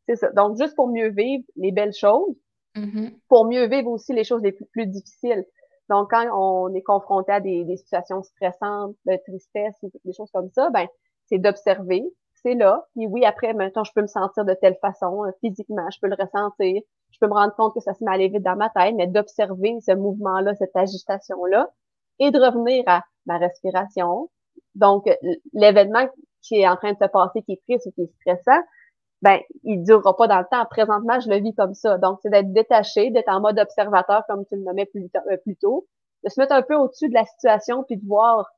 c'est ça. Donc, juste pour mieux vivre les belles choses, mm-hmm. pour mieux vivre aussi les choses les plus, plus, difficiles. Donc, quand on est confronté à des, des situations stressantes, de tristesse, des choses comme ça, ben, c'est d'observer, c'est là. Puis oui, après, maintenant, je peux me sentir de telle façon, euh, physiquement, je peux le ressentir. Je peux me rendre compte que ça se met à vite dans ma tête, mais d'observer ce mouvement-là, cette agitation-là, et de revenir à ma respiration. Donc, l'événement qui est en train de se passer, qui est triste ou qui est stressant, ben, il durera pas dans le temps. Présentement, je le vis comme ça. Donc, c'est d'être détaché, d'être en mode observateur, comme tu le nommais plus, euh, plus tôt, de se mettre un peu au-dessus de la situation, puis de voir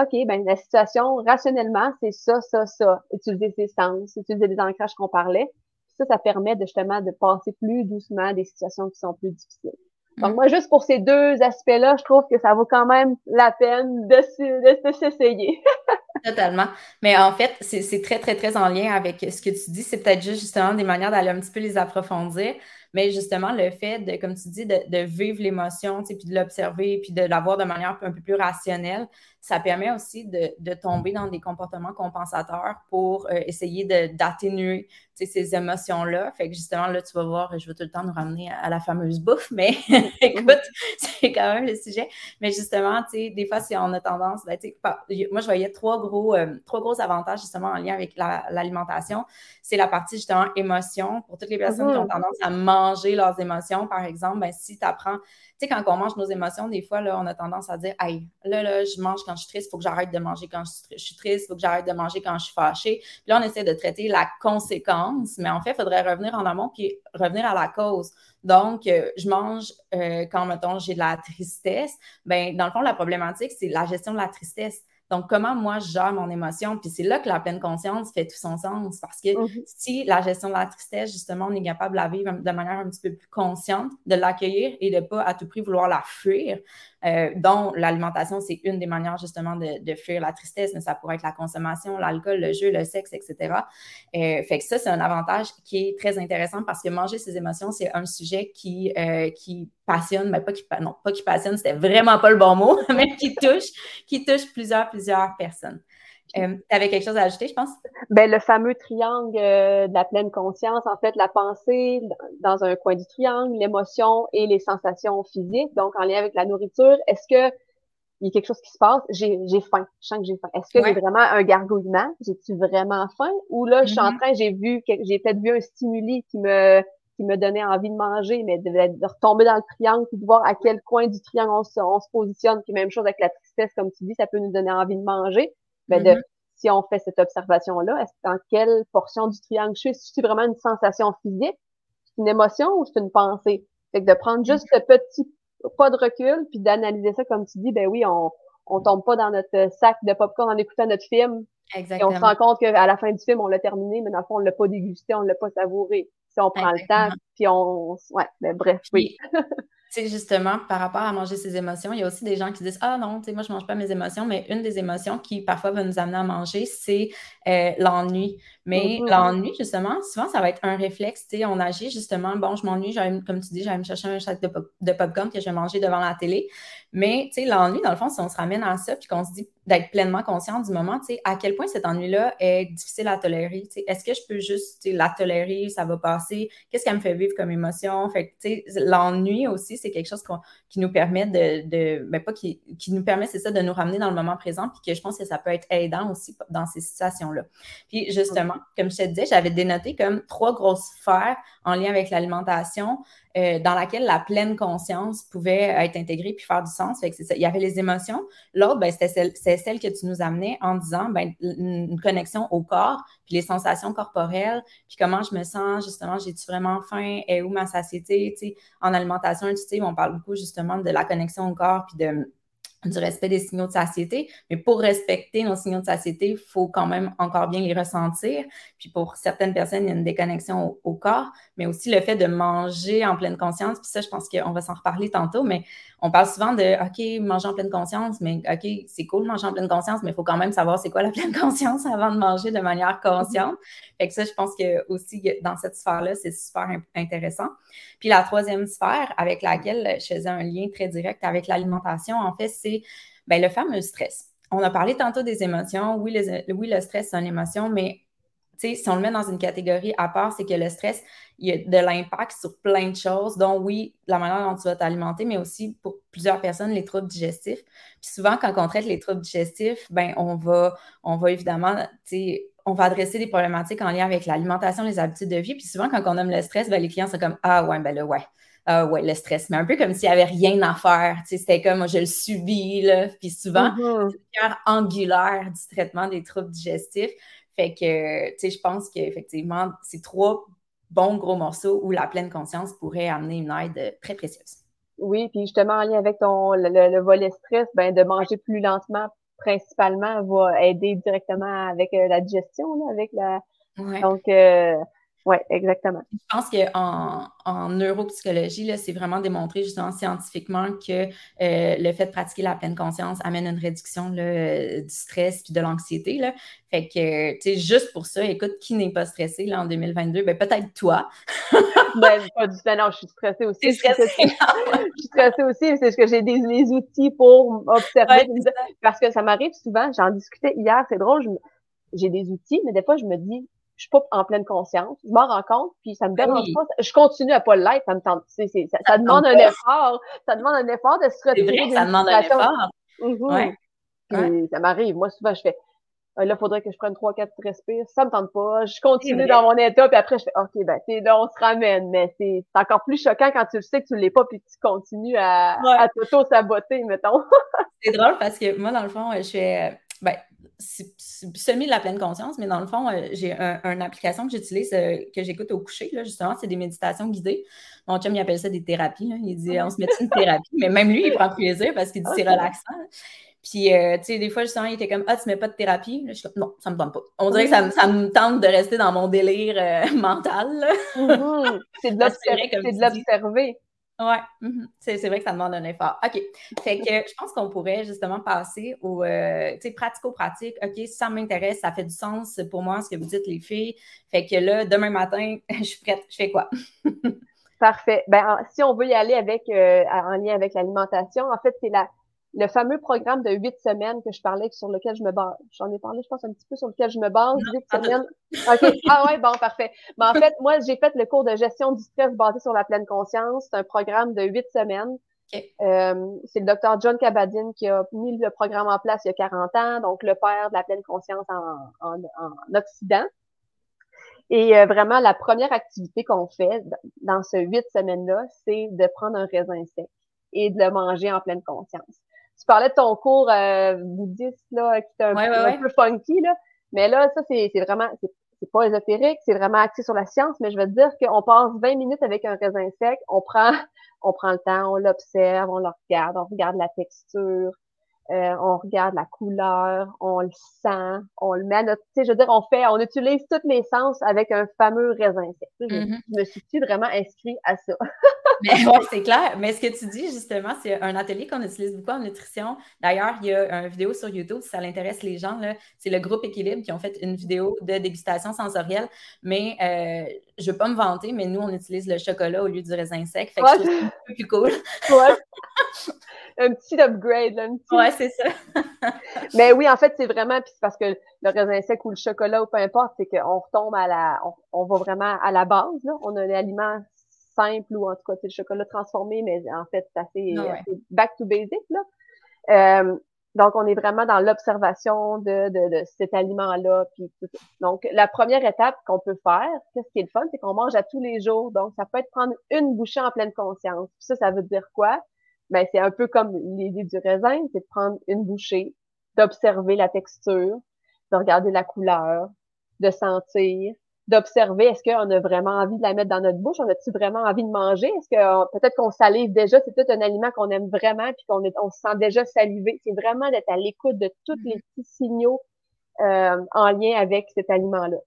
OK, ben la situation, rationnellement, c'est ça, ça, ça. Utiliser ses sens, utiliser les ancrages qu'on parlait. ça, ça permet de, justement de passer plus doucement des situations qui sont plus difficiles. Donc, mm. moi, juste pour ces deux aspects-là, je trouve que ça vaut quand même la peine de, de, s'essayer. Totalement. Mais en fait, c'est très, très, très en lien avec ce que tu dis. C'est peut-être juste justement des manières d'aller un petit peu les approfondir. Mais justement, le fait de, comme tu dis, de, de vivre l'émotion, puis de l'observer, puis de l'avoir de manière un peu plus rationnelle, ça permet aussi de, de tomber dans des comportements compensateurs pour euh, essayer d'atténuer ces émotions-là. Fait que justement, là, tu vas voir, je vais tout le temps nous ramener à, la fameuse bouffe, mais écoute, c'est quand même le sujet. Mais justement, tu sais, des fois, si on a tendance, ben, moi, je voyais trois gros, euh, trois gros avantages justement en lien avec l'alimentation. c'est la partie justement émotion. Pour toutes les personnes qui ont mm-hmm. tendance à manger leurs émotions, par exemple, ben, si tu apprends sais, quand on mange nos émotions, des fois, là, on a tendance à dire, hey, là, là, je mange quand je suis triste, il faut que j'arrête de manger quand je suis triste, il faut que j'arrête de manger quand je suis fâchée. Puis là, on essaie de traiter la conséquence, mais en fait, il faudrait revenir en amont puis revenir à la cause. Donc, euh, je mange euh, quand, mettons, j'ai de la tristesse. Ben, dans le fond, la problématique, c'est la gestion de la tristesse. Donc, comment moi je gère mon émotion? Puis c'est là que la pleine conscience fait tout son sens. Parce que mhm. si la gestion de la tristesse, justement, on est capable de la vivre de manière un petit peu plus consciente, de l'accueillir et de ne pas à tout prix vouloir la fuir, euh, dont l'alimentation, c'est une des manières justement de, fuir la tristesse, mais ça pourrait être la consommation, l'alcool, le jeu, le sexe, etc. Euh, fait que ça, c'est un avantage qui est très intéressant parce que manger ses émotions, c'est un sujet qui, euh, qui passionne, mais pas qui, non, pas qui passionne, c'était vraiment pas le bon mot, mais qui touche, qui touche plusieurs, plusieurs personnes. Euh, tu avais quelque chose à ajouter, je pense? Ben, le fameux triangle euh, de la pleine conscience, en fait, la pensée dans un coin du triangle, l'émotion et les sensations physiques, donc en lien avec la nourriture. Est-ce que il y a quelque chose qui se passe? J'ai, j'ai faim. Je sens que j'ai faim. Est-ce que j'ai vraiment un gargouillement? J'ai-tu vraiment faim? Ou là, je suis en mm-hmm. train, j'ai vu, j'ai peut-être vu un stimuli qui me, qui me donnait envie de manger, mais de, de, retomber dans le triangle puis de voir à quel coin du triangle on se, on se positionne. Puis même chose avec la tristesse, comme tu dis, ça peut nous donner envie de manger. De, mm-hmm. si on fait cette observation-là, est-ce dans quelle portion du triangle je suis? Est-ce que c'est vraiment une sensation physique? C'est une émotion ou c'est une pensée? Fait que de prendre juste ce petit pas de recul, puis d'analyser ça comme tu dis, ben oui, on, on tombe pas dans notre sac de popcorn en écoutant notre film. Exactement. Et on se rend compte qu'à la fin du film, on l'a terminé, mais dans le fond, on l'a pas dégusté, on l'a pas savouré. Si on prend le temps, puis on, ouais, mais bref, oui. sais, justement, par rapport à manger ses émotions, il y a aussi des gens qui disent Ah non, tu sais, moi, je ne mange pas mes émotions, mais une des émotions qui parfois va nous amener à manger, c'est euh, l'ennui. Mais mm-hmm. l'ennui, justement, souvent, ça va être un réflexe. Tu sais, on agit justement, bon, je m'ennuie, comme tu dis, j'allais me chercher un sac de, pop de popcorn que je vais manger devant la télé. Mais, tu sais, l'ennui, dans le fond, si on se ramène à ça, puis qu'on se dit d'être pleinement conscient du moment, tu sais, à quel point cet ennui-là est difficile à tolérer. Tu sais, est-ce que je peux juste, tu sais, la tolérer, ça va passer? Qu'est-ce qu'elle me fait vivre comme émotion? Fait que, tu sais, l'ennui aussi, c'est quelque chose qui nous permet de, de ben pas qui, qui nous permet, c'est ça, de nous ramener dans le moment présent, puis que je pense que ça peut être aidant aussi dans ces situations-là. Puis, justement, comme je te disais, j'avais dénoté comme trois grosses sphères en lien avec l'alimentation euh, dans laquelle la pleine conscience pouvait être intégrée puis faire du sens. Fait que ça. Il y avait les émotions. L'autre, ben, c'était celle, celle, que tu nous amenais en disant ben, une connexion au corps, puis les sensations corporelles, puis comment je me sens, justement, j'ai-tu vraiment faim, et où ma satiété, tu sais, en alimentation intuitive, on parle beaucoup justement de la connexion au corps, puis de du respect des signaux de satiété. Mais pour respecter nos signaux de satiété, il faut quand même encore bien les ressentir. Puis pour certaines personnes, il y a une déconnexion au, corps, mais aussi le fait de manger en pleine conscience. Puis ça, je pense qu'on va s'en reparler tantôt, mais on parle souvent de OK, manger en pleine conscience, mais OK, c'est cool manger en pleine conscience, mais il faut quand même savoir c'est quoi la pleine conscience avant de manger de manière consciente. Fait que ça, je pense que aussi dans cette sphère-là, c'est super intéressant. Puis la troisième sphère avec laquelle je faisais un lien très direct avec l'alimentation, en fait, c'est ben, le fameux stress. On a parlé tantôt des émotions. Oui, le stress, c'est une émotion, mais si on le met dans une catégorie à part, c'est que le stress, il y a de l'impact sur plein de choses, dont oui, la manière dont tu vas t'alimenter, mais aussi pour plusieurs personnes, les troubles digestifs. Puis souvent, quand on traite les troubles digestifs, ben on va, on va évidemment, on va adresser des problématiques en lien avec l'alimentation, les habitudes de vie. Puis souvent, quand on aime le stress, ben, les clients sont comme Ah ouais, ben là, ouais. Ah ouais, le stress, mais un peu comme s'il n'y avait rien à faire. C'était comme moi, je le subis. Là. Puis souvent, mm-hmm. c'est le cœur angulaire du traitement des troubles digestifs. Fait que, tu sais, je pense qu'effectivement, c'est trois bons gros morceaux où la pleine conscience pourrait amener une aide très précieuse. Oui, puis justement, en lien avec ton, le, volet stress, ben, de manger plus lentement, principalement, va aider directement avec euh, la digestion, avec la. Donc, euh, oui, exactement. Je pense qu'en en neuropsychologie, c'est vraiment démontré justement scientifiquement que euh, le fait de pratiquer la pleine conscience amène une réduction là, du stress puis de l'anxiété. Fait que, tu sais, juste pour ça, écoute, qui n'est pas stressé là, en 2022? Ben, peut-être toi. ben, pas du tout. Non, je suis stressée aussi. Je suis stressée aussi, c'est que j'ai des les outils pour observer. parce que ça m'arrive souvent, j'en discutais hier, c'est drôle, j'ai des outils, mais des fois, je me dis, je suis pas en pleine conscience. Je m'en rends compte, puis ça me ben dérange pas. Je continue à pas l'être, ça me tente. Ça, ça, demande un effort. Ça demande un effort de se retrouver. C'est vrai ça demande un effort. Mm Ça m'arrive. Moi, souvent, je fais ah, là, il faudrait que je prenne trois, quatre respires. Ça me tente pas. Je continue dans mon état, puis après, je fais OK, ben, là, on se ramène. Mais c'est encore plus choquant quand tu le sais que tu l'es pas, puis tu continues à, à t'auto-saboter, mettons. c'est drôle parce que moi, dans le fond, je fais. Ben, semi de la pleine conscience, mais dans le fond, euh, j'ai une application que j'utilise, euh, que j'écoute au coucher, là, justement, c'est des méditations guidées. Mon chum, il appelle ça des thérapies. Il dit, on se met une thérapie, mais même lui, il prend plaisir parce qu'il dit, c'est relaxant. Puis, euh, tu sais, des fois, justement, il était comme, ah, tu mets pas de thérapie? je suis comme, non, ça me tente pas. On dirait que ça, ça, me tente de rester dans mon délire mental. Mm-hmm. C'est de l'observer. Oui, mhm. c'est vrai que ça demande un effort. OK. Fait que je pense qu'on pourrait justement passer au euh, pratico-pratique. OK, ça m'intéresse, ça fait du sens pour moi ce que vous dites, les filles. Fait que là, demain matin, je suis prête. Je fais quoi? Parfait. Ben, si on veut y aller avec euh, en lien avec l'alimentation, en fait, c'est la le fameux programme de huit semaines que je parlais, sur lequel je me base. J'en ai parlé, je pense, un petit peu sur lequel je me base. Huit semaines. OK. Ah ouais, bon, parfait. Mais en fait, moi, j'ai fait le cours de gestion du stress basé sur la pleine conscience. C'est un programme de huit semaines. Euh, c'est le docteur John Cabadine qui a mis le programme en place il y a 40 ans, donc le père de la pleine conscience en, en, en Occident. Et euh, vraiment, la première activité qu'on fait dans ce huit semaines-là, c'est de prendre un raisin sec et de le manger en pleine conscience tu parlais de ton cours euh, bouddhiste là, qui est un, peu funky, là. Mais là, ça, c'est vraiment, c'est pas ésotérique, c'est vraiment axé sur la science, mais je veux dire qu'on passe 20 minutes avec un raisin sec, on prend, on prend le temps, on l'observe, on le regarde, on regarde la texture, euh, on regarde la couleur, on le sent, on le met à notre, tu sais, je veux dire, on fait, on utilise tous les sens avec un fameux raisin sec. Je, mm-hmm. me suis vraiment inscrit à ça? Mais ouais, c'est clair. Mais ce que tu dis, justement, c'est un atelier qu'on utilise beaucoup en nutrition. D'ailleurs, il y a une vidéo sur YouTube, si ça l'intéresse les gens, c'est le groupe Équilibre qui ont fait une vidéo de dégustation sensorielle. Mais euh, je ne veux pas me vanter, mais nous, on utilise le chocolat au lieu du raisin sec. Fait que je trouve ça un peu plus cool. Ouais. un petit upgrade. Là, Ouais, c'est ça. mais oui, en fait, c'est vraiment, puis c'est parce que le raisin sec ou le chocolat ou peu importe, c'est qu'on retombe à la, on, va vraiment à la base. Là. On a un aliment simple ou en tout cas, c'est le chocolat transformé, mais en fait, c'est assez, back to basic. Là. Euh, donc, on est vraiment dans l'observation de, de, de, cet aliment-là. Donc, la première étape qu'on peut faire, qu'est-ce qui est le fun, c'est qu'on mange à tous les jours. Donc, ça peut être prendre une bouchée en pleine conscience. ça, ça veut dire quoi? Ben, c'est un peu comme l'idée du raisin, c'est de prendre une bouchée, d'observer la texture, de regarder la couleur, de sentir, d'observer est-ce qu'on a vraiment envie de la mettre dans notre bouche, on a-tu vraiment envie de manger, est-ce que peut-être qu'on salive déjà, c'est tout un aliment qu'on aime vraiment puis qu'on on se sent déjà salivé. C'est vraiment d'être à l'écoute de tous les mm-hmm. petits signaux euh, en lien avec cet aliment-là.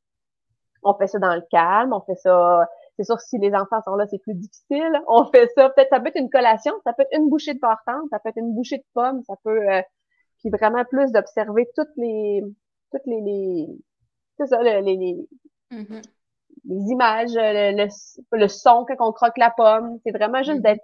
On fait ça dans le calme, on fait ça. C'est sûr si les enfants sont là, c'est plus difficile. On fait ça. Peut-être ça peut être une collation, ça peut être une bouchée de portante, ça peut être une bouchée de pomme, ça peut. Euh, puis vraiment plus d'observer toutes les toutes les, les c'est ça, les, les, Mm-hmm. Les images, le, le, son quand on croque la pomme. C'est vraiment juste mm-hmm. d'être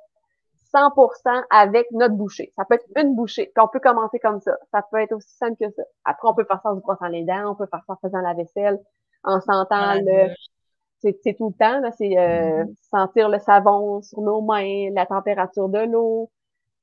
100% avec notre bouchée. Ça peut être une bouchée. Puis on peut commencer comme ça. Ça peut être aussi simple que ça. Après, on peut faire ça en se brossant les dents, on peut faire ça en faisant la vaisselle, en sentant le... C'est tout le temps, là. C'est euh, mm-hmm. sentir le savon sur nos mains, la température de l'eau.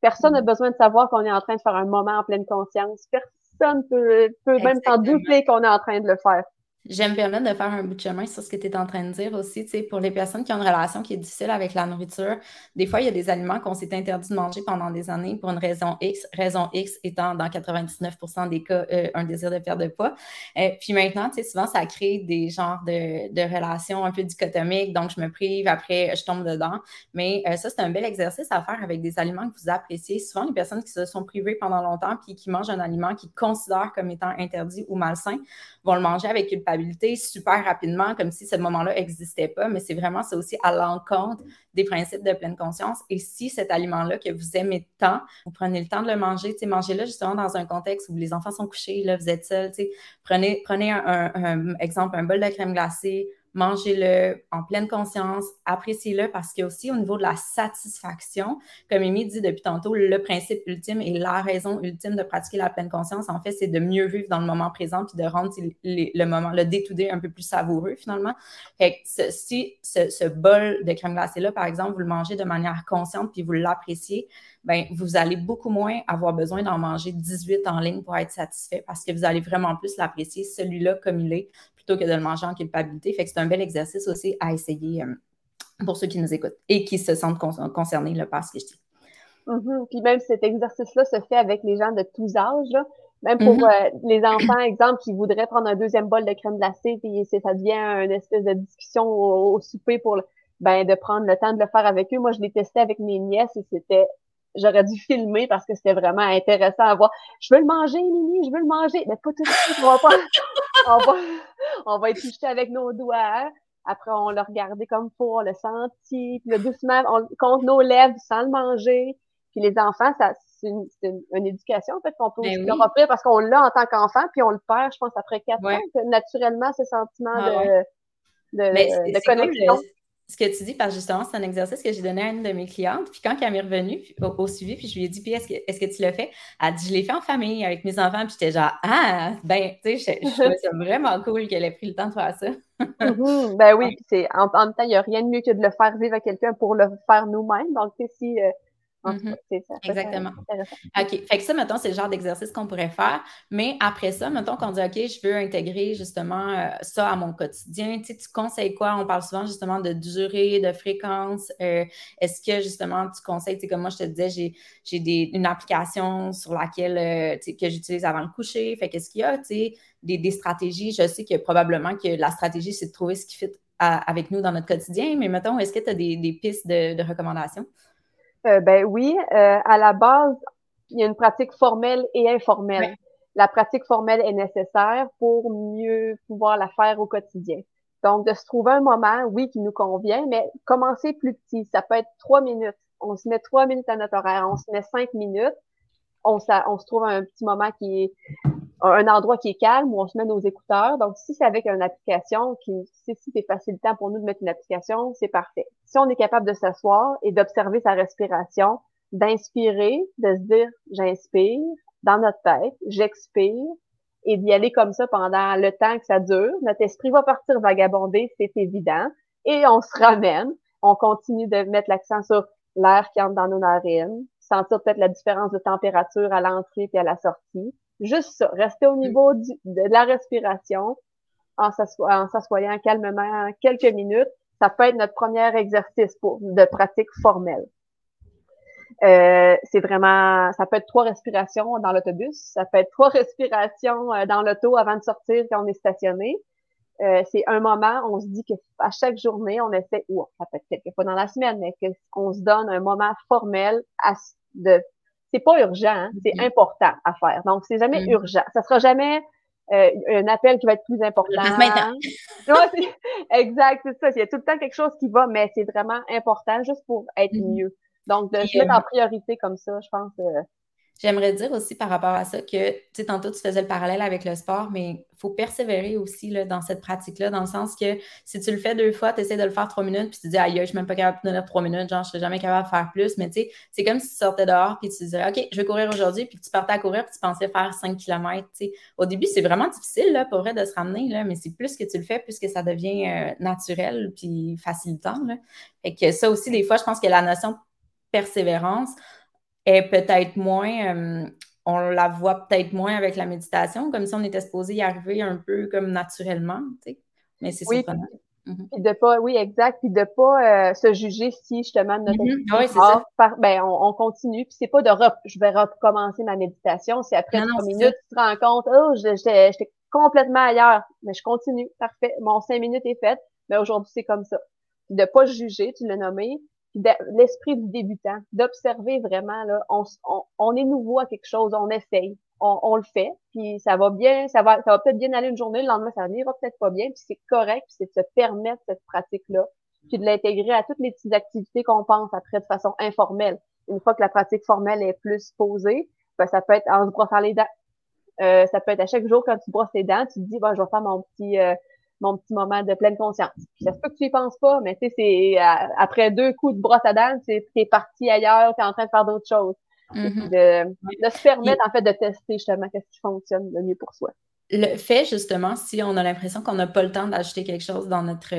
Personne n'a besoin de savoir qu'on est en train de faire un moment en pleine conscience. Personne peut, peut même s'en douter qu'on est en train de le faire. J'aime permettre de faire un bout de chemin sur ce que tu es en train de dire aussi. Pour les personnes qui ont une relation qui est difficile avec la nourriture, des fois, il y a des aliments qu'on s'est interdit de manger pendant des années pour une raison X, raison X étant dans 99% des cas euh, un désir de perdre de poids. Euh, puis maintenant, souvent, ça crée des genres de, de, relations un peu dichotomiques. Donc, je me prive, après, je tombe dedans. Mais euh, ça, c'est un bel exercice à faire avec des aliments que vous appréciez. Souvent, les personnes qui se sont privées pendant longtemps puis qui mangent un aliment qu'ils considèrent comme étant interdit ou malsain vont le manger avec culpabilité super rapidement, comme si ce moment-là n'existait pas, mais c'est vraiment ça aussi à l'encontre des principes de pleine conscience. Et si cet aliment-là que vous aimez tant, vous prenez le temps de le manger, mangez-le justement dans un contexte où les enfants sont couchés, là, vous êtes seul, prenez, prenez un, un, exemple, un bol de crème glacée, mangez-le en pleine conscience, appréciez-le parce qu'il aussi au niveau de la satisfaction, comme Amy dit depuis tantôt, le principe ultime et la raison ultime de pratiquer la pleine conscience, en fait, c'est de mieux vivre dans le moment présent puis de rendre le moment, le day un peu plus savoureux finalement. Fait que si ce, bol de crème glacée-là, par exemple, vous le mangez de manière consciente puis vous l'appréciez, ben vous allez beaucoup moins avoir besoin d'en manger 18 en ligne pour être satisfait parce que vous allez vraiment plus l'apprécier celui-là comme il est plutôt que de le manger en culpabilité. Fait que c'est un bel exercice aussi à essayer euh, pour ceux qui nous écoutent et qui se sentent concernés là, par ce que je dis. Mm-hmm. Puis même cet exercice-là se fait avec les gens de tous âges. Même pour mm-hmm. euh, les enfants, exemple, qui voudraient prendre un deuxième bol de crème glacée, puis ça devient une espèce de discussion au, souper pour ben, de prendre le temps de le faire avec eux. Moi, je l'ai testé avec mes nièces et c'était j'aurais dû filmer parce que c'était vraiment intéressant à voir. Je veux le manger, Mimi, je veux le manger. Mais pas tout de suite, on va pas, on va, on va être touché avec nos doigts. Après, on l'a regardé comme pour, le sentir, puis le doucement, on compte nos lèvres sans le manger. Puis les enfants, ça, c'est une, une, éducation, en fait, qu'on peut ben leur offrir parce qu'on l'a en tant qu'enfant, puis on le perd, je pense, après quatre ans, naturellement, ce sentiment de, de, de connexion ce que tu dis, parce que justement, c'est un exercice que j'ai donné à une de mes clientes. Puis quand elle m'est revenue au, suivi, puis je lui ai dit, puis est-ce que, est que tu l'as fait? Elle dit, je l'ai fait en famille avec mes enfants. Puis j'étais genre, ah, ben, tu sais, je, trouvais ça vraiment cool qu'elle ait pris le temps de faire ça. Mm-hmm. ben oui, c'est en, en, même temps, il n'y a rien de mieux que de le faire vivre à quelqu'un pour le faire nous-mêmes. Donc, si euh, Mhm. Exactement. OK. Fait que ça, mettons, c'est le genre d'exercice qu'on pourrait faire. Mais après ça, mettons qu'on dit, OK, je veux intégrer justement euh, ça à mon quotidien. Tu, sais, tu conseilles quoi? On parle souvent justement de durée, de fréquence. Euh, est-ce que justement tu conseilles, tu sais, comme moi je te disais, j'ai une application sur laquelle euh, que j'utilise avant le coucher. Fait qu'est-ce qu'il y a, tu sais, des, des, stratégies? Je sais que probablement que la stratégie, c'est de trouver ce qui fit avec nous dans notre quotidien. Mais mettons, est-ce que tu as des, des pistes de recommandations? Euh, ben oui, euh, à la base, il y a une pratique formelle et informelle. La pratique formelle est nécessaire pour mieux pouvoir la faire au quotidien. Donc, de se trouver un moment, oui, qui nous convient, mais commencer plus petit. Ça peut être trois minutes. On se met trois minutes à notre horaire. On se met cinq minutes. On, on se trouve un petit moment qui est un endroit qui est calme où on se met nos écouteurs. Donc, si c'est avec une application, qui, si, c'est facilitant pour nous de mettre une application, c'est parfait. Si on est capable de s'asseoir et d'observer sa respiration, d'inspirer, de se dire j'inspire dans notre tête, j'expire et d'y aller comme ça pendant le temps que ça dure. Notre esprit va partir vagabonder, c'est évident, et on se ramène. On continue de mettre l'accent sur l'air qui entre dans nos narines, sentir peut-être la différence de température à l'entrée et à la sortie. Juste ça, rester au niveau de la respiration en s'assoyant calmement quelques minutes. Ça peut être notre premier exercice de pratique formelle. Euh, c'est vraiment, ça peut être trois respirations dans l'autobus, ça peut être trois respirations euh, dans l'auto avant de sortir quand on est stationné. Euh, c'est un moment, on se dit que à chaque journée, on essaie, ou ça peut être quelques fois dans la semaine, mais qu'on se donne un moment formel à, de, c'est pas urgent, hein, c'est mm-hmm. important à faire. Donc, c'est jamais mm-hmm. urgent. Ça sera jamais euh, un appel qui va être plus important. exact, c'est ça. Il y a tout le temps quelque chose qui va, mais c'est vraiment important juste pour être mm-hmm. mieux. Donc, de se mettre en euh, priorité comme ça, je pense. Euh, J'aimerais dire aussi par rapport à ça que, tu sais, tantôt tu faisais le parallèle avec le sport, mais il faut persévérer aussi là, dans cette pratique-là, dans le sens que si tu le fais deux fois, tu essaies de le faire trois minutes, puis tu te dis, aïe, je suis même pas capable de tenir trois minutes, genre, je serais jamais capable de faire plus. Mais tu sais, c'est comme si tu sortais dehors, puis tu disais, OK, je vais courir aujourd'hui, puis tu partais à courir, puis tu pensais faire 5 km. Tu sais. Au début, c'est vraiment difficile, là, pour vrai, de se ramener, là, mais c'est plus que tu le fais, plus que ça devient euh, naturel, puis facilitant. Là. Fait que ça aussi, des fois, je pense que la notion persévérance est peut-être moins, euh, on la voit peut-être moins avec la méditation, comme si on était supposé y arriver un peu comme naturellement, tu sais. Mais c'est oui, surprenant. Mhm. de pas, oui, exact, puis de pas euh, se juger si justement notre mm oui, ça. ben on, continue, puis c'est pas de je vais recommencer ma méditation, c'est après trois minutes tu te rends compte, oh, j'étais complètement ailleurs, mais je continue, parfait, mon cinq minutes est fait, mais aujourd'hui c'est comme ça. De pas juger, tu l'as nommé, l'esprit du débutant, d'observer vraiment, là, on, on, est nouveau à quelque chose, on essaye, on, on, le fait, puis ça va bien, ça va, ça va peut-être bien aller une journée, le lendemain, ça n'ira peut-être pas bien, puis c'est correct, puis c'est de se permettre cette pratique-là, puis de l'intégrer à toutes les petites activités qu'on pense après de façon informelle. Une fois que la pratique formelle est plus posée, ben, ça peut être en se brossant les dents. Euh, ça peut être à chaque jour quand tu brosses les dents, tu te dis, ben, je vais faire mon petit, euh, mon petit moment de pleine conscience. Ça se peut que tu y penses pas, mais tu sais, c'est après deux coups de brosse à dents, tu es parti ailleurs, tu es en train de faire d'autres choses. Mm-hmm. de, de, se permettre, en fait, de tester justement qu'est-ce qui fonctionne le mieux pour soi le fait justement, si on a l'impression qu'on n'a pas le temps d'ajouter quelque chose dans notre,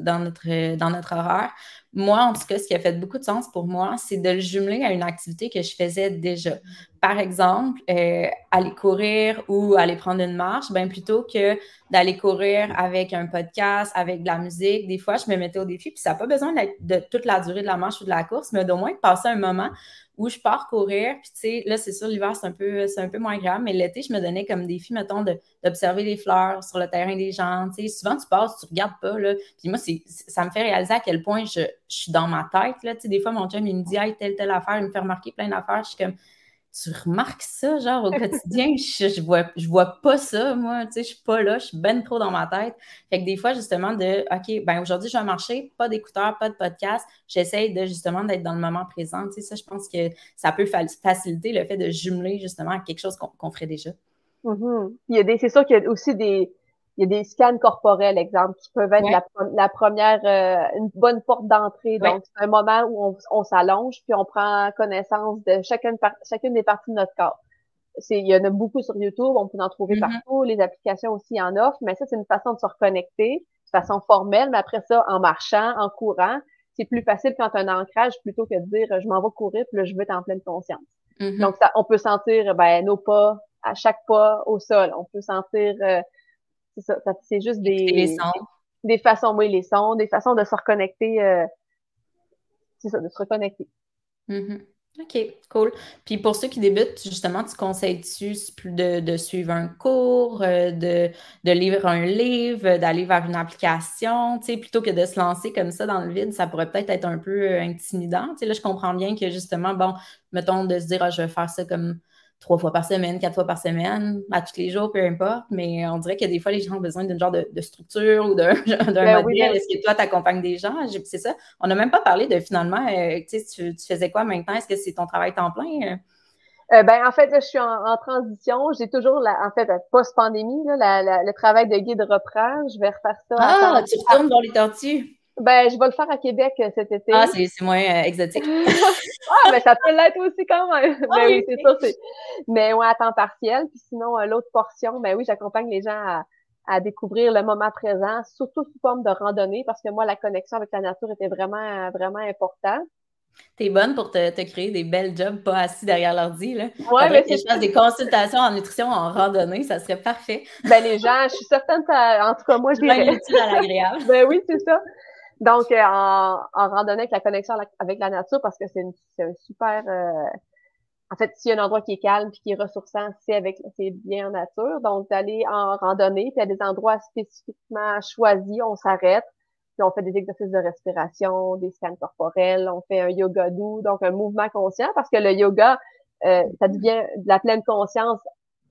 dans, notre, dans notre horaire, moi, en tout cas, ce qui a fait beaucoup de sens pour moi, c'est de le jumeler à une activité que je faisais déjà. Par exemple, euh, aller courir ou aller prendre une marche, bien plutôt que d'aller courir avec un podcast, avec de la musique, des fois, je me mettais au défi, puis ça n'a pas besoin de toute la durée de la marche ou de la course, mais d'au moins passer un moment où je pars courir. Puis, tu sais, là, c'est sûr, l'hiver, c'est un, peu, un peu moins grave, mais l'été, je me donnais comme défi, mettons, d'observer les fleurs sur le terrain des gens. Tu sais, souvent, tu passes, tu regardes pas, là. Puis moi, ça me fait réaliser à quel point je, suis dans ma tête, là. Tu sais, des fois, mon chum, il me dit, hey, telle, telle affaire, il me fait remarquer plein d'affaires. Je suis comme, tu remarques ça, genre, au quotidien, je, je, vois, je vois pas ça, moi, tu sais, je suis pas là, je suis ben trop dans ma tête. Fait que des fois, justement, de, OK, ben aujourd'hui, je vais marcher, pas d'écouteurs, pas de podcast, j'essaye de, justement, d'être dans le moment présent, tu sais, ça, je pense que ça peut faciliter le fait de jumeler, justement, quelque chose qu'on ferait déjà. Mm-hmm. Il y a des, c'est sûr qu'il y a aussi des, il y a des scans corporels, exemple, qui peuvent être la, première, euh, une bonne porte d'entrée. Donc, c'est un moment où on, on s'allonge, puis on prend connaissance de chacune, chacune des parties de notre corps. C'est, il y en a beaucoup sur YouTube, on peut en trouver mm-hmm. partout, les applications aussi en offrent, mais ça, c'est une façon de se reconnecter de façon formelle, mais après ça, en marchant, en courant, c'est plus facile quand un ancrage plutôt que de dire je m'en vais courir, puis là, je veux être en pleine conscience. Mm-hmm. Donc, ça, on peut sentir ben, nos pas à chaque pas au sol. On peut sentir euh, c'est ça, c'est juste des, des façons, oui, les sons, des façons de se reconnecter. Euh, c'est ça, de se reconnecter. Mm-hmm. OK, cool. Puis pour ceux qui débutent, justement, tu conseilles-tu de, de, suivre un cours, euh, de, de, lire un livre, d'aller vers une application, tu sais, plutôt que de se lancer comme ça dans le vide, ça pourrait peut-être être un peu intimidant. Tu sais, là, je comprends bien que justement, bon, mettons de se dire, ah, je vais faire ça comme trois fois par semaine, quatre fois par semaine, à tous les jours, peu importe. Mais on dirait que des fois, les gens ont besoin d'une genre de, structure ou d'un ben modèle. Est-ce que toi, tu accompagnes des gens? C'est ça. On n'a même pas parlé de finalement, euh, tu, tu faisais quoi maintenant? Est-ce que c'est ton travail temps plein? Euh, ben, en fait, je suis en, transition. J'ai toujours, la, en fait, post-pandémie, le travail de guide reprend. Je vais refaire ça. Ah, tu retournes dans les tortues. Ben, je vais le faire à Québec euh, cet été. Ah, c'est moins euh, exotique. ah, ben, ça peut l'être aussi quand même. Ah ben oui, c'est ça. Mais ouais, à temps partiel. Puis sinon, euh, l'autre portion, ben oui, j'accompagne les gens à, à, découvrir le moment présent, surtout sous forme de randonnée, parce que moi, la connexion avec la nature était vraiment, vraiment importante. T'es bonne pour te, te, créer des belles jobs, pas assis derrière l'ordi. Là. Ouais, mais que je fasse des consultations en nutrition en randonnée, ça serait parfait. Ben les gens, je suis certaine que, en tout cas, moi, je dirais... à l'agréable. ben oui, c'est ça. Donc, euh, en, en, randonnée avec la connexion avec la nature, parce que c'est un super... Euh, en fait, s'il y a un endroit qui est calme puis qui est ressourçant, c'est avec c'est bien en nature. Donc, d'aller en randonnée, puis à des endroits spécifiquement choisis, on s'arrête, puis on fait des exercices de respiration, des scans corporels, on fait un yoga doux, donc un mouvement conscient, parce que le yoga, euh, ça devient de la pleine conscience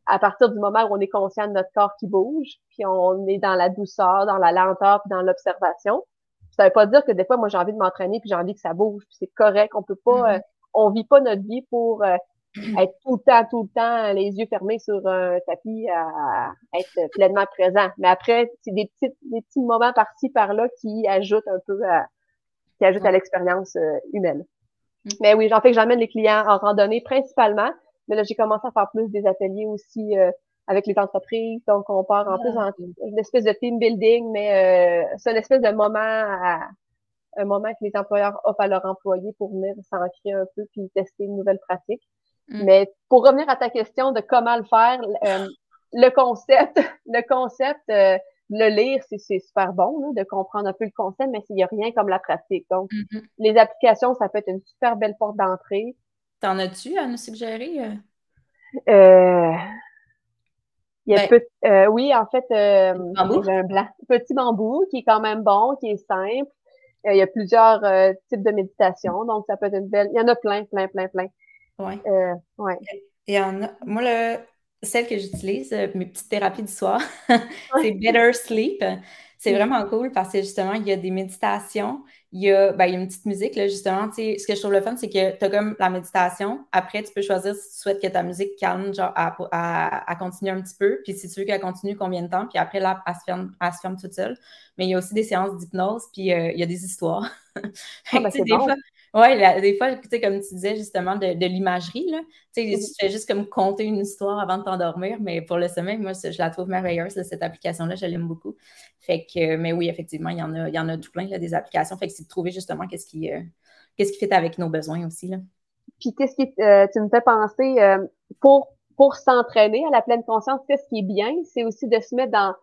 à partir du moment où on est conscient de notre corps qui bouge, puis on est dans la douceur, dans la lenteur, puis dans l'observation. Ça veut pas dire que des fois, moi, j'ai envie de m'entraîner puis j'ai envie que ça bouge, puis c'est correct. On peut pas, mm-hmm. euh, on vit pas notre vie pour euh, être tout le temps, tout le temps, les yeux fermés sur un tapis à, être pleinement présent. Mais après, c'est des petits, des petits moments par-ci, par-là qui ajoutent un peu à, qui ajoutent à l'expérience euh, humaine. Mm. Mais oui, j'en fais que j'emmène les clients en randonnée principalement. Mais là, j'ai commencé à faire plus des ateliers aussi avec les entreprises. Donc, on part en plus ah. en une espèce de team building, mais euh, c'est une espèce de moment à, un moment que les employeurs offrent à leurs employés pour venir s'ancrer un peu puis tester une nouvelle pratique. Mm. Mais pour revenir à ta question de comment le faire, euh, le concept, le concept, euh, le lire, c'est super bon de comprendre un peu le concept, mais il n'y a rien comme la pratique. Donc, mm-hmm. les applications, ça peut être une super belle porte d'entrée. T'en as-tu à nous suggérer? Euh, il y a ben euh, oui, en fait, euh, j'ai un blanc. Petit bambou qui est quand même bon, qui est simple. Euh, il y a plusieurs euh, types de méditation, donc ça peut être une belle. Il y en a plein, plein, plein, plein. Oui. ouais. Il y en a. Moi, le... celle que j'utilise, mes petites thérapies du soir, c'est Better Sleep. C'est mm. vraiment cool parce que justement, il y a des méditations, il y a, ben, il y a une petite musique, là, justement. Ce que je trouve le fun, c'est que tu as comme la méditation. Après, tu peux choisir si tu souhaites que ta musique calme, genre, à, à, continuer un petit peu. Puis si tu veux qu'elle continue, combien de temps. Puis après, là, elle se ferme, elle se ferme toute seule. Mais il y a aussi des séances d'hypnose, puis euh, il y a des histoires. Ah, ben, des fois, oui, des fois, comme tu disais justement, de, de l'imagerie, là. Tu sais, tu fais juste comme compter une histoire avant de t'endormir, mais pour le sommeil, moi, je la trouve merveilleuse, cette application-là, je l'aime beaucoup. Fait que, mais oui, effectivement, il y en a, il y en a tout plein, là, des applications. Fait que c'est de trouver justement qu'est-ce qui, euh, qu'est-ce qui fait avec nos besoins aussi, là. Puis, qu'est-ce qui, euh, tu me fais penser, euh, pour, pour s'entraîner à la pleine conscience, qu'est-ce qui est bien, c'est aussi de se mettre dans,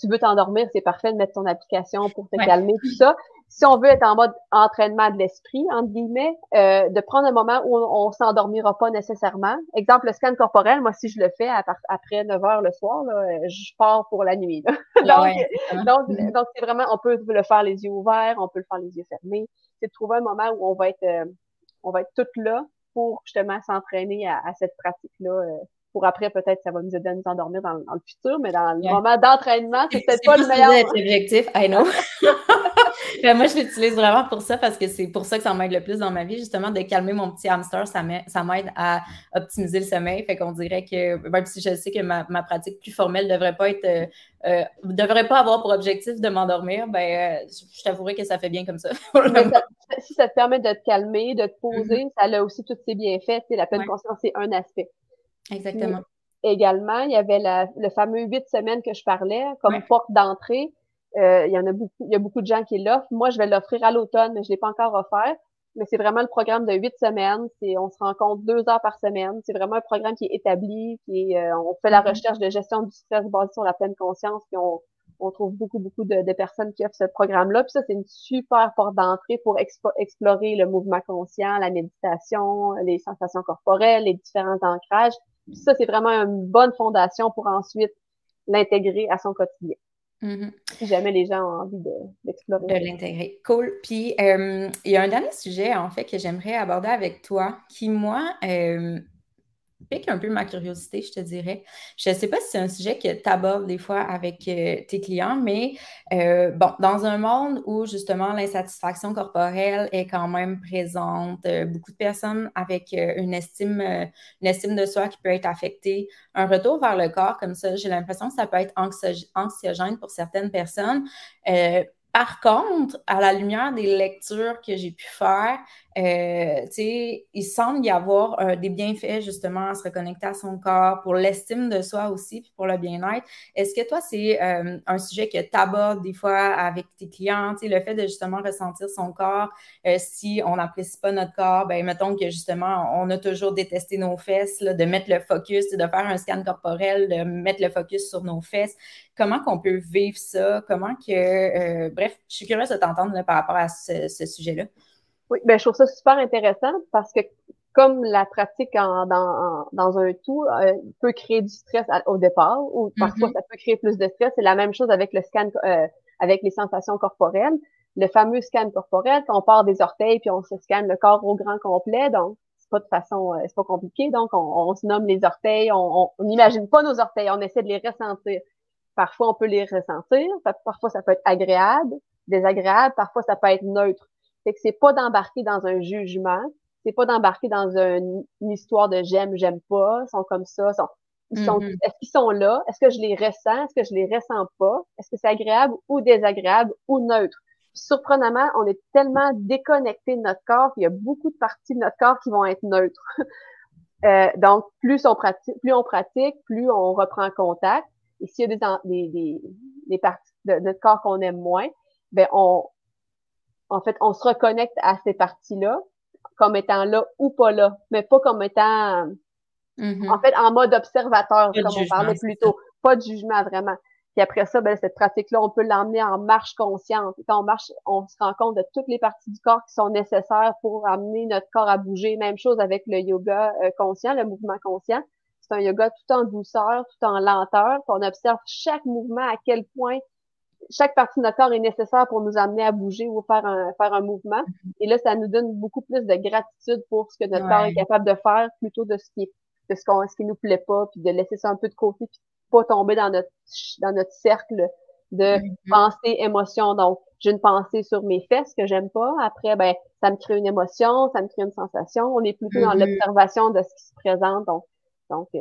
tu veux t'endormir, c'est parfait de mettre ton application pour te calmer, tout ça si on veut être en mode entraînement de l'esprit, entre guillemets, euh, de prendre un moment où on, on s'endormira pas nécessairement. Exemple, le scan corporel, moi, si je le fais après 9 heures le soir, là, je pars pour la nuit. donc, donc, c'est vraiment, on peut le faire les yeux ouverts, on peut le faire les yeux fermés. C'est de trouver un moment où on va être, euh, on va être toutes là pour justement s'entraîner à, cette pratique-là. Euh, pour après, peut-être, ça va nous aider à nous endormir dans, le futur, mais dans le moment d'entraînement, c'est peut-être pas le meilleur. objectif, I know. Ben, moi, je l'utilise vraiment pour ça parce que c'est pour ça que ça m'aide le plus dans ma vie, justement, de calmer mon petit hamster. Ça m'aide à optimiser le sommeil. Fait qu'on dirait que, même si je sais que ma, pratique plus formelle ne devrait pas être, euh, euh, devrait pas avoir pour objectif de m'endormir, ben, euh, je, t'avouerai que ça fait bien comme ça. si ça te permet de te calmer, de te poser, mm-hmm. ça a aussi tous ses bienfaits. La pleine conscience, c'est un aspect. Exactement. également, il y avait le fameux huit semaines que je parlais comme porte d'entrée. Euh, il y en a beaucoup, il y a beaucoup de gens qui l'offrent. Moi, je vais l'offrir à l'automne, mais je l'ai pas encore offert. Mais c'est vraiment le programme de huit semaines. C'est, on se rencontre deux heures par semaine. C'est vraiment un programme qui est établi, qui est, euh, on fait la mm-hmm. recherche de gestion du stress basé sur la pleine conscience, puis on, on trouve beaucoup, beaucoup de, personnes qui offrent ce programme-là. Puis ça, c'est une super porte d'entrée pour explorer le mouvement conscient, la méditation, les sensations corporelles, les différents ancrages. Puis ça, c'est vraiment une bonne fondation pour ensuite l'intégrer à son quotidien. Mm-hmm. Si jamais les gens ont envie d'explorer. De, l'intégrer. Cool. Puis, euh, il y a un dernier sujet, en fait, que j'aimerais aborder avec toi, qui, moi, euh, pique un peu ma curiosité, je te dirais. Je ne sais pas si c'est un sujet que tu abordes des fois avec euh, tes clients, mais euh, bon, dans un monde où justement l'insatisfaction corporelle est quand même présente, euh, beaucoup de personnes avec une, estime, une estime de soi qui peut être affectée, un retour vers le corps comme ça, j'ai l'impression que ça peut être anxiogène pour certaines personnes. Par contre, à la lumière des lectures que j'ai pu faire, euh, il semble y avoir euh, des bienfaits justement à se reconnecter à son corps pour l'estime de soi aussi, puis pour le bien-être. Est-ce que toi, c'est euh, un sujet que tu abordes des fois avec tes clients, le fait de justement ressentir son corps, si on n'apprécie pas notre corps, ben mettons que justement, on a toujours détesté nos fesses, de mettre le focus, de faire un scan corporel, de mettre le focus sur nos fesses comment qu'on peut vivre ça, comment que, bref, je suis curieuse de t'entendre par rapport à ce, sujet-là. Oui, ben je trouve ça super intéressant parce que comme la pratique en, dans, dans un tout euh, peut créer du stress au départ ou parfois mm-hmm. ça peut créer plus de stress, c'est la même chose avec le scan, euh, avec les sensations corporelles. Le fameux scan corporel, quand on part des orteils puis on se scanne le corps au grand complet, donc c'est pas de façon, c'est pas compliqué, donc on, se nomme les orteils, on n'imagine pas nos orteils, on essaie de les ressentir. Parfois, on peut les ressentir. Parfois, ça peut être agréable, désagréable. Parfois, ça peut être neutre. C'est que c'est pas d'embarquer dans un jugement. C'est pas d'embarquer dans une, histoire de j'aime, j'aime pas. Ils sont comme ça. Sont, ils sont, mm-hmm. Est-ce qu'ils sont là? Est-ce que je les ressens? Est-ce que je les ressens pas? Est-ce que c'est agréable ou désagréable ou neutre? surprenamment, on est tellement déconnecté de notre corps qu'il y a beaucoup de parties de notre corps qui vont être neutres. euh, donc, plus on pratique, plus on pratique, plus on reprend contact. Et s'il y a des, des, des, parties de notre corps qu'on aime moins, ben on, en fait, on se reconnecte à ces parties-là comme étant là ou pas là, mais pas comme étant, mm-hmm. en fait, en mode observateur, comme on parlait plus tôt. Pas de jugement vraiment. Puis après ça, ben, cette pratique-là, on peut l'emmener en marche consciente. Quand on marche, on se rend compte de toutes les parties du corps qui sont nécessaires pour amener notre corps à bouger. Même chose avec le yoga euh, conscient, le mouvement conscient c'est un yoga tout en douceur, tout en lenteur. on observe chaque mouvement, à quel point chaque partie de notre corps est nécessaire pour nous amener à bouger ou faire un, faire un mouvement. Et là, ça nous donne beaucoup plus de gratitude pour ce que notre corps est capable de faire plutôt de ce qui de ce, qu'on, ce qui nous plaît pas, puis de laisser ça un peu de côté, puis pas tomber dans notre dans notre cercle de mm-hmm. pensée, émotion. Donc, j'ai une pensée sur mes fesses que j'aime pas. Après, ben, ça me crée une émotion, ça me crée une sensation. On est plutôt dans mm-hmm. l'observation de ce qui se présente. Donc, donc, euh,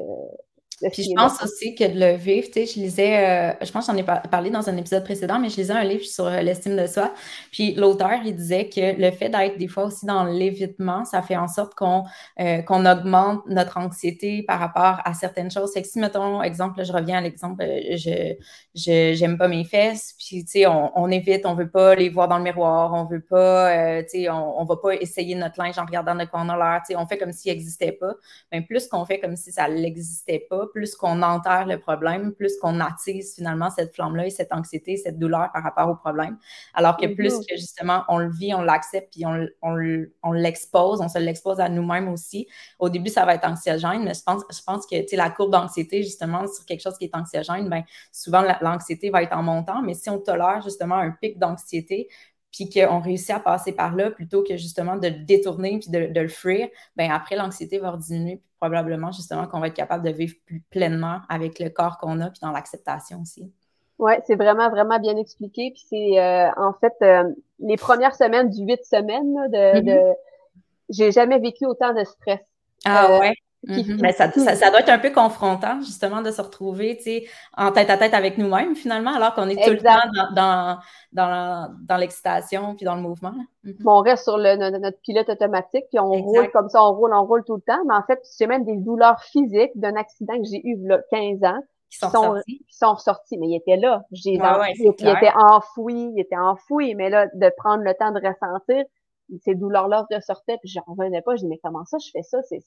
puis je pense aussi que de le vivre, tu sais, je lisais, euh, je pense que j'en ai parlé dans un épisode précédent, mais je lisais un livre sur euh, l'estime de soi. Puis l'auteur, il disait que le fait d'être des fois aussi dans l'évitement, ça fait en sorte qu'on euh, qu'on augmente notre anxiété par rapport à certaines choses. C'est que si, mettons, exemple, je reviens à l'exemple, je j'aime pas mes fesses, puis tu sais, on, on, évite, on veut pas les voir dans le miroir, on veut pas, tu sais, on, on va pas essayer notre linge en regardant de quoi on a l'air, tu sais, on fait comme s'il n'existait pas. Mais plus qu'on fait comme si ça n'existait pas, plus qu'on enterre le problème, plus qu'on attise finalement cette flamme-là et cette anxiété, cette douleur par rapport au problème. Alors que plus mm-hmm. que justement on le vit, on l'accepte, puis on, on, l'expose, on se l'expose à nous-mêmes aussi. Au début, ça va être anxiogène, mais je pense, je pense que la courbe d'anxiété, justement, sur quelque chose qui est anxiogène, bien, souvent l'anxiété va être en montant, mais si on tolère justement un pic d'anxiété, puis qu'on réussit à passer par là plutôt que justement de le détourner puis de, le fuir, bien après, l'anxiété va diminuer, puis probablement justement qu'on va être capable de vivre plus pleinement avec le corps qu'on a, puis dans l'acceptation aussi. Oui, c'est vraiment, vraiment bien expliqué. Puis c'est euh, en fait euh, les premières semaines du huit semaines de, mm-hmm. de j'ai jamais vécu autant de stress. Ah euh, ouais? Mais ça, ça, doit être un peu confrontant, justement, de se retrouver en tête à tête avec nous-mêmes, finalement, alors qu'on est tout le temps dans, dans, dans, l'excitation puis dans le mouvement. Mhm. on reste sur le, notre, pilote automatique, puis on roule comme ça, on roule, on roule tout le temps. Mais en fait, j'ai même des douleurs physiques d'un accident que j'ai eu a 15 ans. Qui sont, sortis. Qui sont sortis, mais ils étaient là. J'ai ils étaient enfouis, ils étaient enfouis, mais là, de prendre le temps de ressentir, ces douleurs-là ressortaient, puis je revenais pas. Je dis, mais comment ça, je fais ça? C'est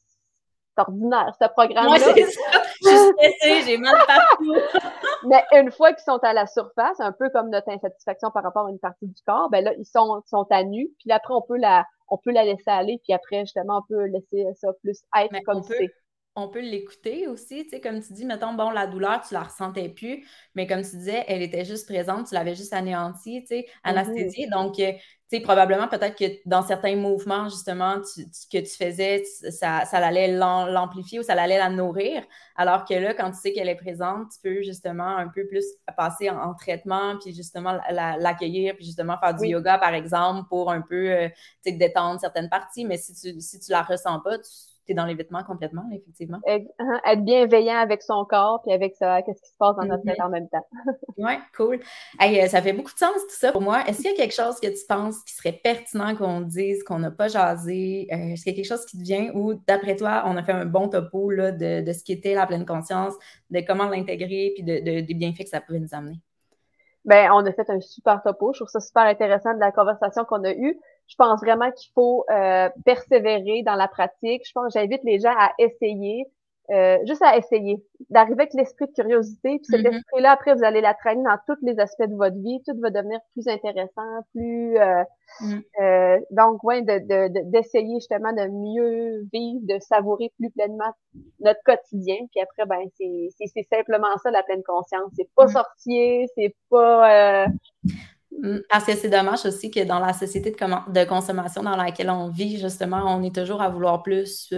ordinaire, ce programme-là. Moi, c'est ça. Je suis stressée, j'ai mal partout. Mais une fois qu'ils sont à la surface, un peu comme notre insatisfaction par rapport à une partie du corps, ben là, ils sont, sont à nu. Puis après, on peut la, on peut la laisser aller. Puis après, justement, on peut laisser ça plus être comme c'est on peut l'écouter aussi, tu sais, comme tu dis, mettons, bon, la douleur, tu la ressentais plus, mais comme tu disais, elle était juste présente, tu l'avais juste anéantie, tu sais, mm-hmm. anesthésiée. Donc, euh, sais, probablement, peut-être que dans certains mouvements, justement, que tu faisais, ça, ça allait l'amplifier ou ça allait la nourrir. Alors que là, quand tu sais qu'elle est présente, tu peux justement un peu plus passer en, traitement, puis justement l'accueillir, puis justement faire du yoga, par exemple, pour un peu, euh, tu sais, détendre certaines parties. Mais si tu, si tu la ressens pas, tu es dans l'évitement complètement, effectivement. Hein, être bienveillant avec son corps puis avec ça, qu'est-ce qui se passe dans notre tête mm-hmm. en même temps. oui, cool. Euh, ça fait beaucoup de sens tout ça pour moi. Est-ce qu'il y a quelque chose que tu penses qui serait pertinent qu'on dise, qu'on n'a pas jasé? Euh, est-ce qu'il y a quelque chose qui te vient ou, d'après toi, on a fait un bon topo là, de, de ce qu'était la pleine conscience, de comment l'intégrer puis de, des bienfaits que ça pouvait nous amener? Ben, on a fait un super topo. Je trouve ça super intéressant de la conversation qu'on a eue. Je pense vraiment qu'il faut euh, persévérer dans la pratique. Je pense j'invite les gens à essayer, euh, juste à essayer, d'arriver avec l'esprit de curiosité. Puis cet mm-hmm. esprit-là, après, vous allez la traîner dans tous les aspects de votre vie. Tout va devenir plus intéressant, plus... Euh, mm. euh donc, ouais, d'essayer de, justement de mieux vivre, de savourer plus pleinement notre quotidien. Puis après, ben, c'est simplement ça, la pleine conscience. C'est pas mm. sorcier, c'est pas... Mm, parce que c'est dommage aussi que dans la société de, de, consommation dans laquelle on vit, justement, on est toujours à vouloir plus.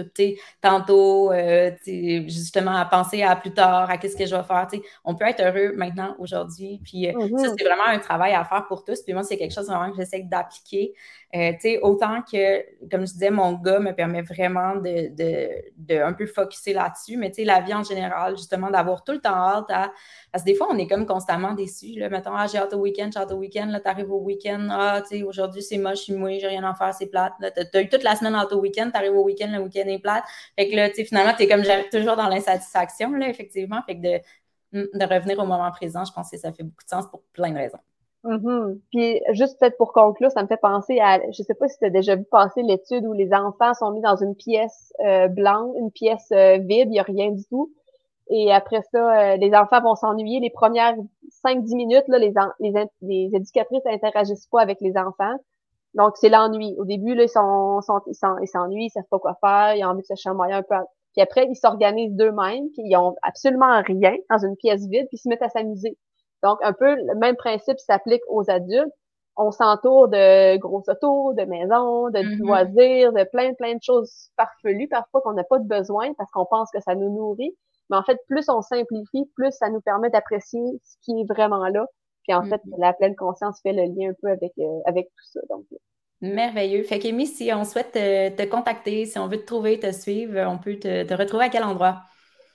Tantôt, euh, justement, à penser à plus tard, à qu'est-ce que je vais faire. On peut être heureux maintenant, aujourd'hui. Puis euh, ça, mm-hmm. c'est vraiment un travail à faire pour tous. Puis moi, c'est quelque chose vraiment que j'essaie d'appliquer. Euh, autant que, comme je disais, mon gars me permet vraiment de, de, de un peu focuser là-dessus. Mais la vie en général, justement, d'avoir tout le temps hâte à. Parce que des fois, on est comme constamment déçus. Là. Mettons, ah, j'ai hâte au week-end, j'ai hâte au week-end là, t'arrives au week-end, ah, tu sais, aujourd'hui c'est moche, je suis mouillée, j'ai rien à faire, c'est plate. T'as eu toute la semaine en au week-end, t'arrives au week-end, le week-end est plate. Fait que là, tu sais, finalement, t'es comme toujours dans l'insatisfaction, là, effectivement. Fait que de, de revenir au moment présent, je pense que ça fait beaucoup de sens pour plein de raisons. Mm-hmm. Puis juste peut-être pour conclure, ça me fait penser à, je sais pas si tu as déjà vu passer l'étude où les enfants sont mis dans une pièce euh, blanche, une pièce euh, vide, il n'y a rien du tout. Et après ça, euh, les enfants vont s'ennuyer. Les premières 5-10 minutes, là, les, les, les éducatrices interagissent pas avec les enfants. Donc, c'est l'ennui. Au début, là, ils sont, sont, ils s'ennuient, ils savent pas quoi faire, ils ont envie de se chamoyer un peu. Puis après, ils s'organisent d'eux-mêmes, puis ils ont absolument rien dans une pièce vide, puis ils se mettent à s'amuser. Donc, un peu le même principe s'applique aux adultes. On s'entoure de gros autos, de maisons, de mm-hmm. loisirs, de plein, plein de choses farfelues, parfois qu'on n'a pas de besoin parce qu'on pense que ça nous nourrit. Mais en fait, plus on simplifie, plus ça nous permet d'apprécier ce qui est vraiment là. Puis en fait, mm-hmm. la pleine conscience fait le lien un peu avec, euh, avec tout ça. Donc, euh. Merveilleux. Fait qu'Amy, si on souhaite te, contacter, si on veut te trouver, te suivre, on peut te, retrouver à quel endroit?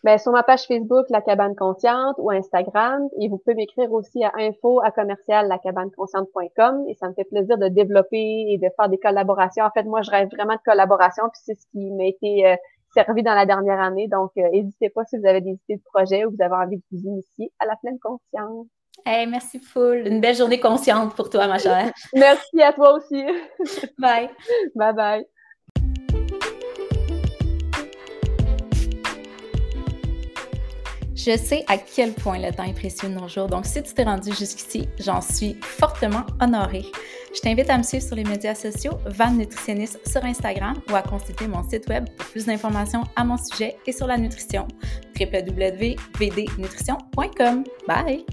Ben, sur ma page Facebook, La Cabane Consciente, ou Instagram. Et vous pouvez m'écrire aussi à info à commercial lacabaneconsciente.com. Et ça me fait plaisir de développer et de faire des collaborations. En fait, moi, je rêve vraiment de collaboration. Puis c'est ce qui m'a été euh, servi dans la dernière année. Donc, euh, n'hésitez pas si vous avez des idées de projet ou vous avez envie de vous initier à la pleine conscience. Hey, merci full. Une belle journée consciente pour toi, ma chère. merci à toi aussi. bye. Bye bye. Je sais à quel point le temps est précieux de nos jours, donc si tu t'es rendu jusqu'ici, j'en suis fortement honorée. Je t'invite à me suivre sur les médias sociaux, Van Nutritionniste sur Instagram ou à consulter mon site web pour plus d'informations à mon sujet et sur la nutrition, www.vdnutrition.com. Bye!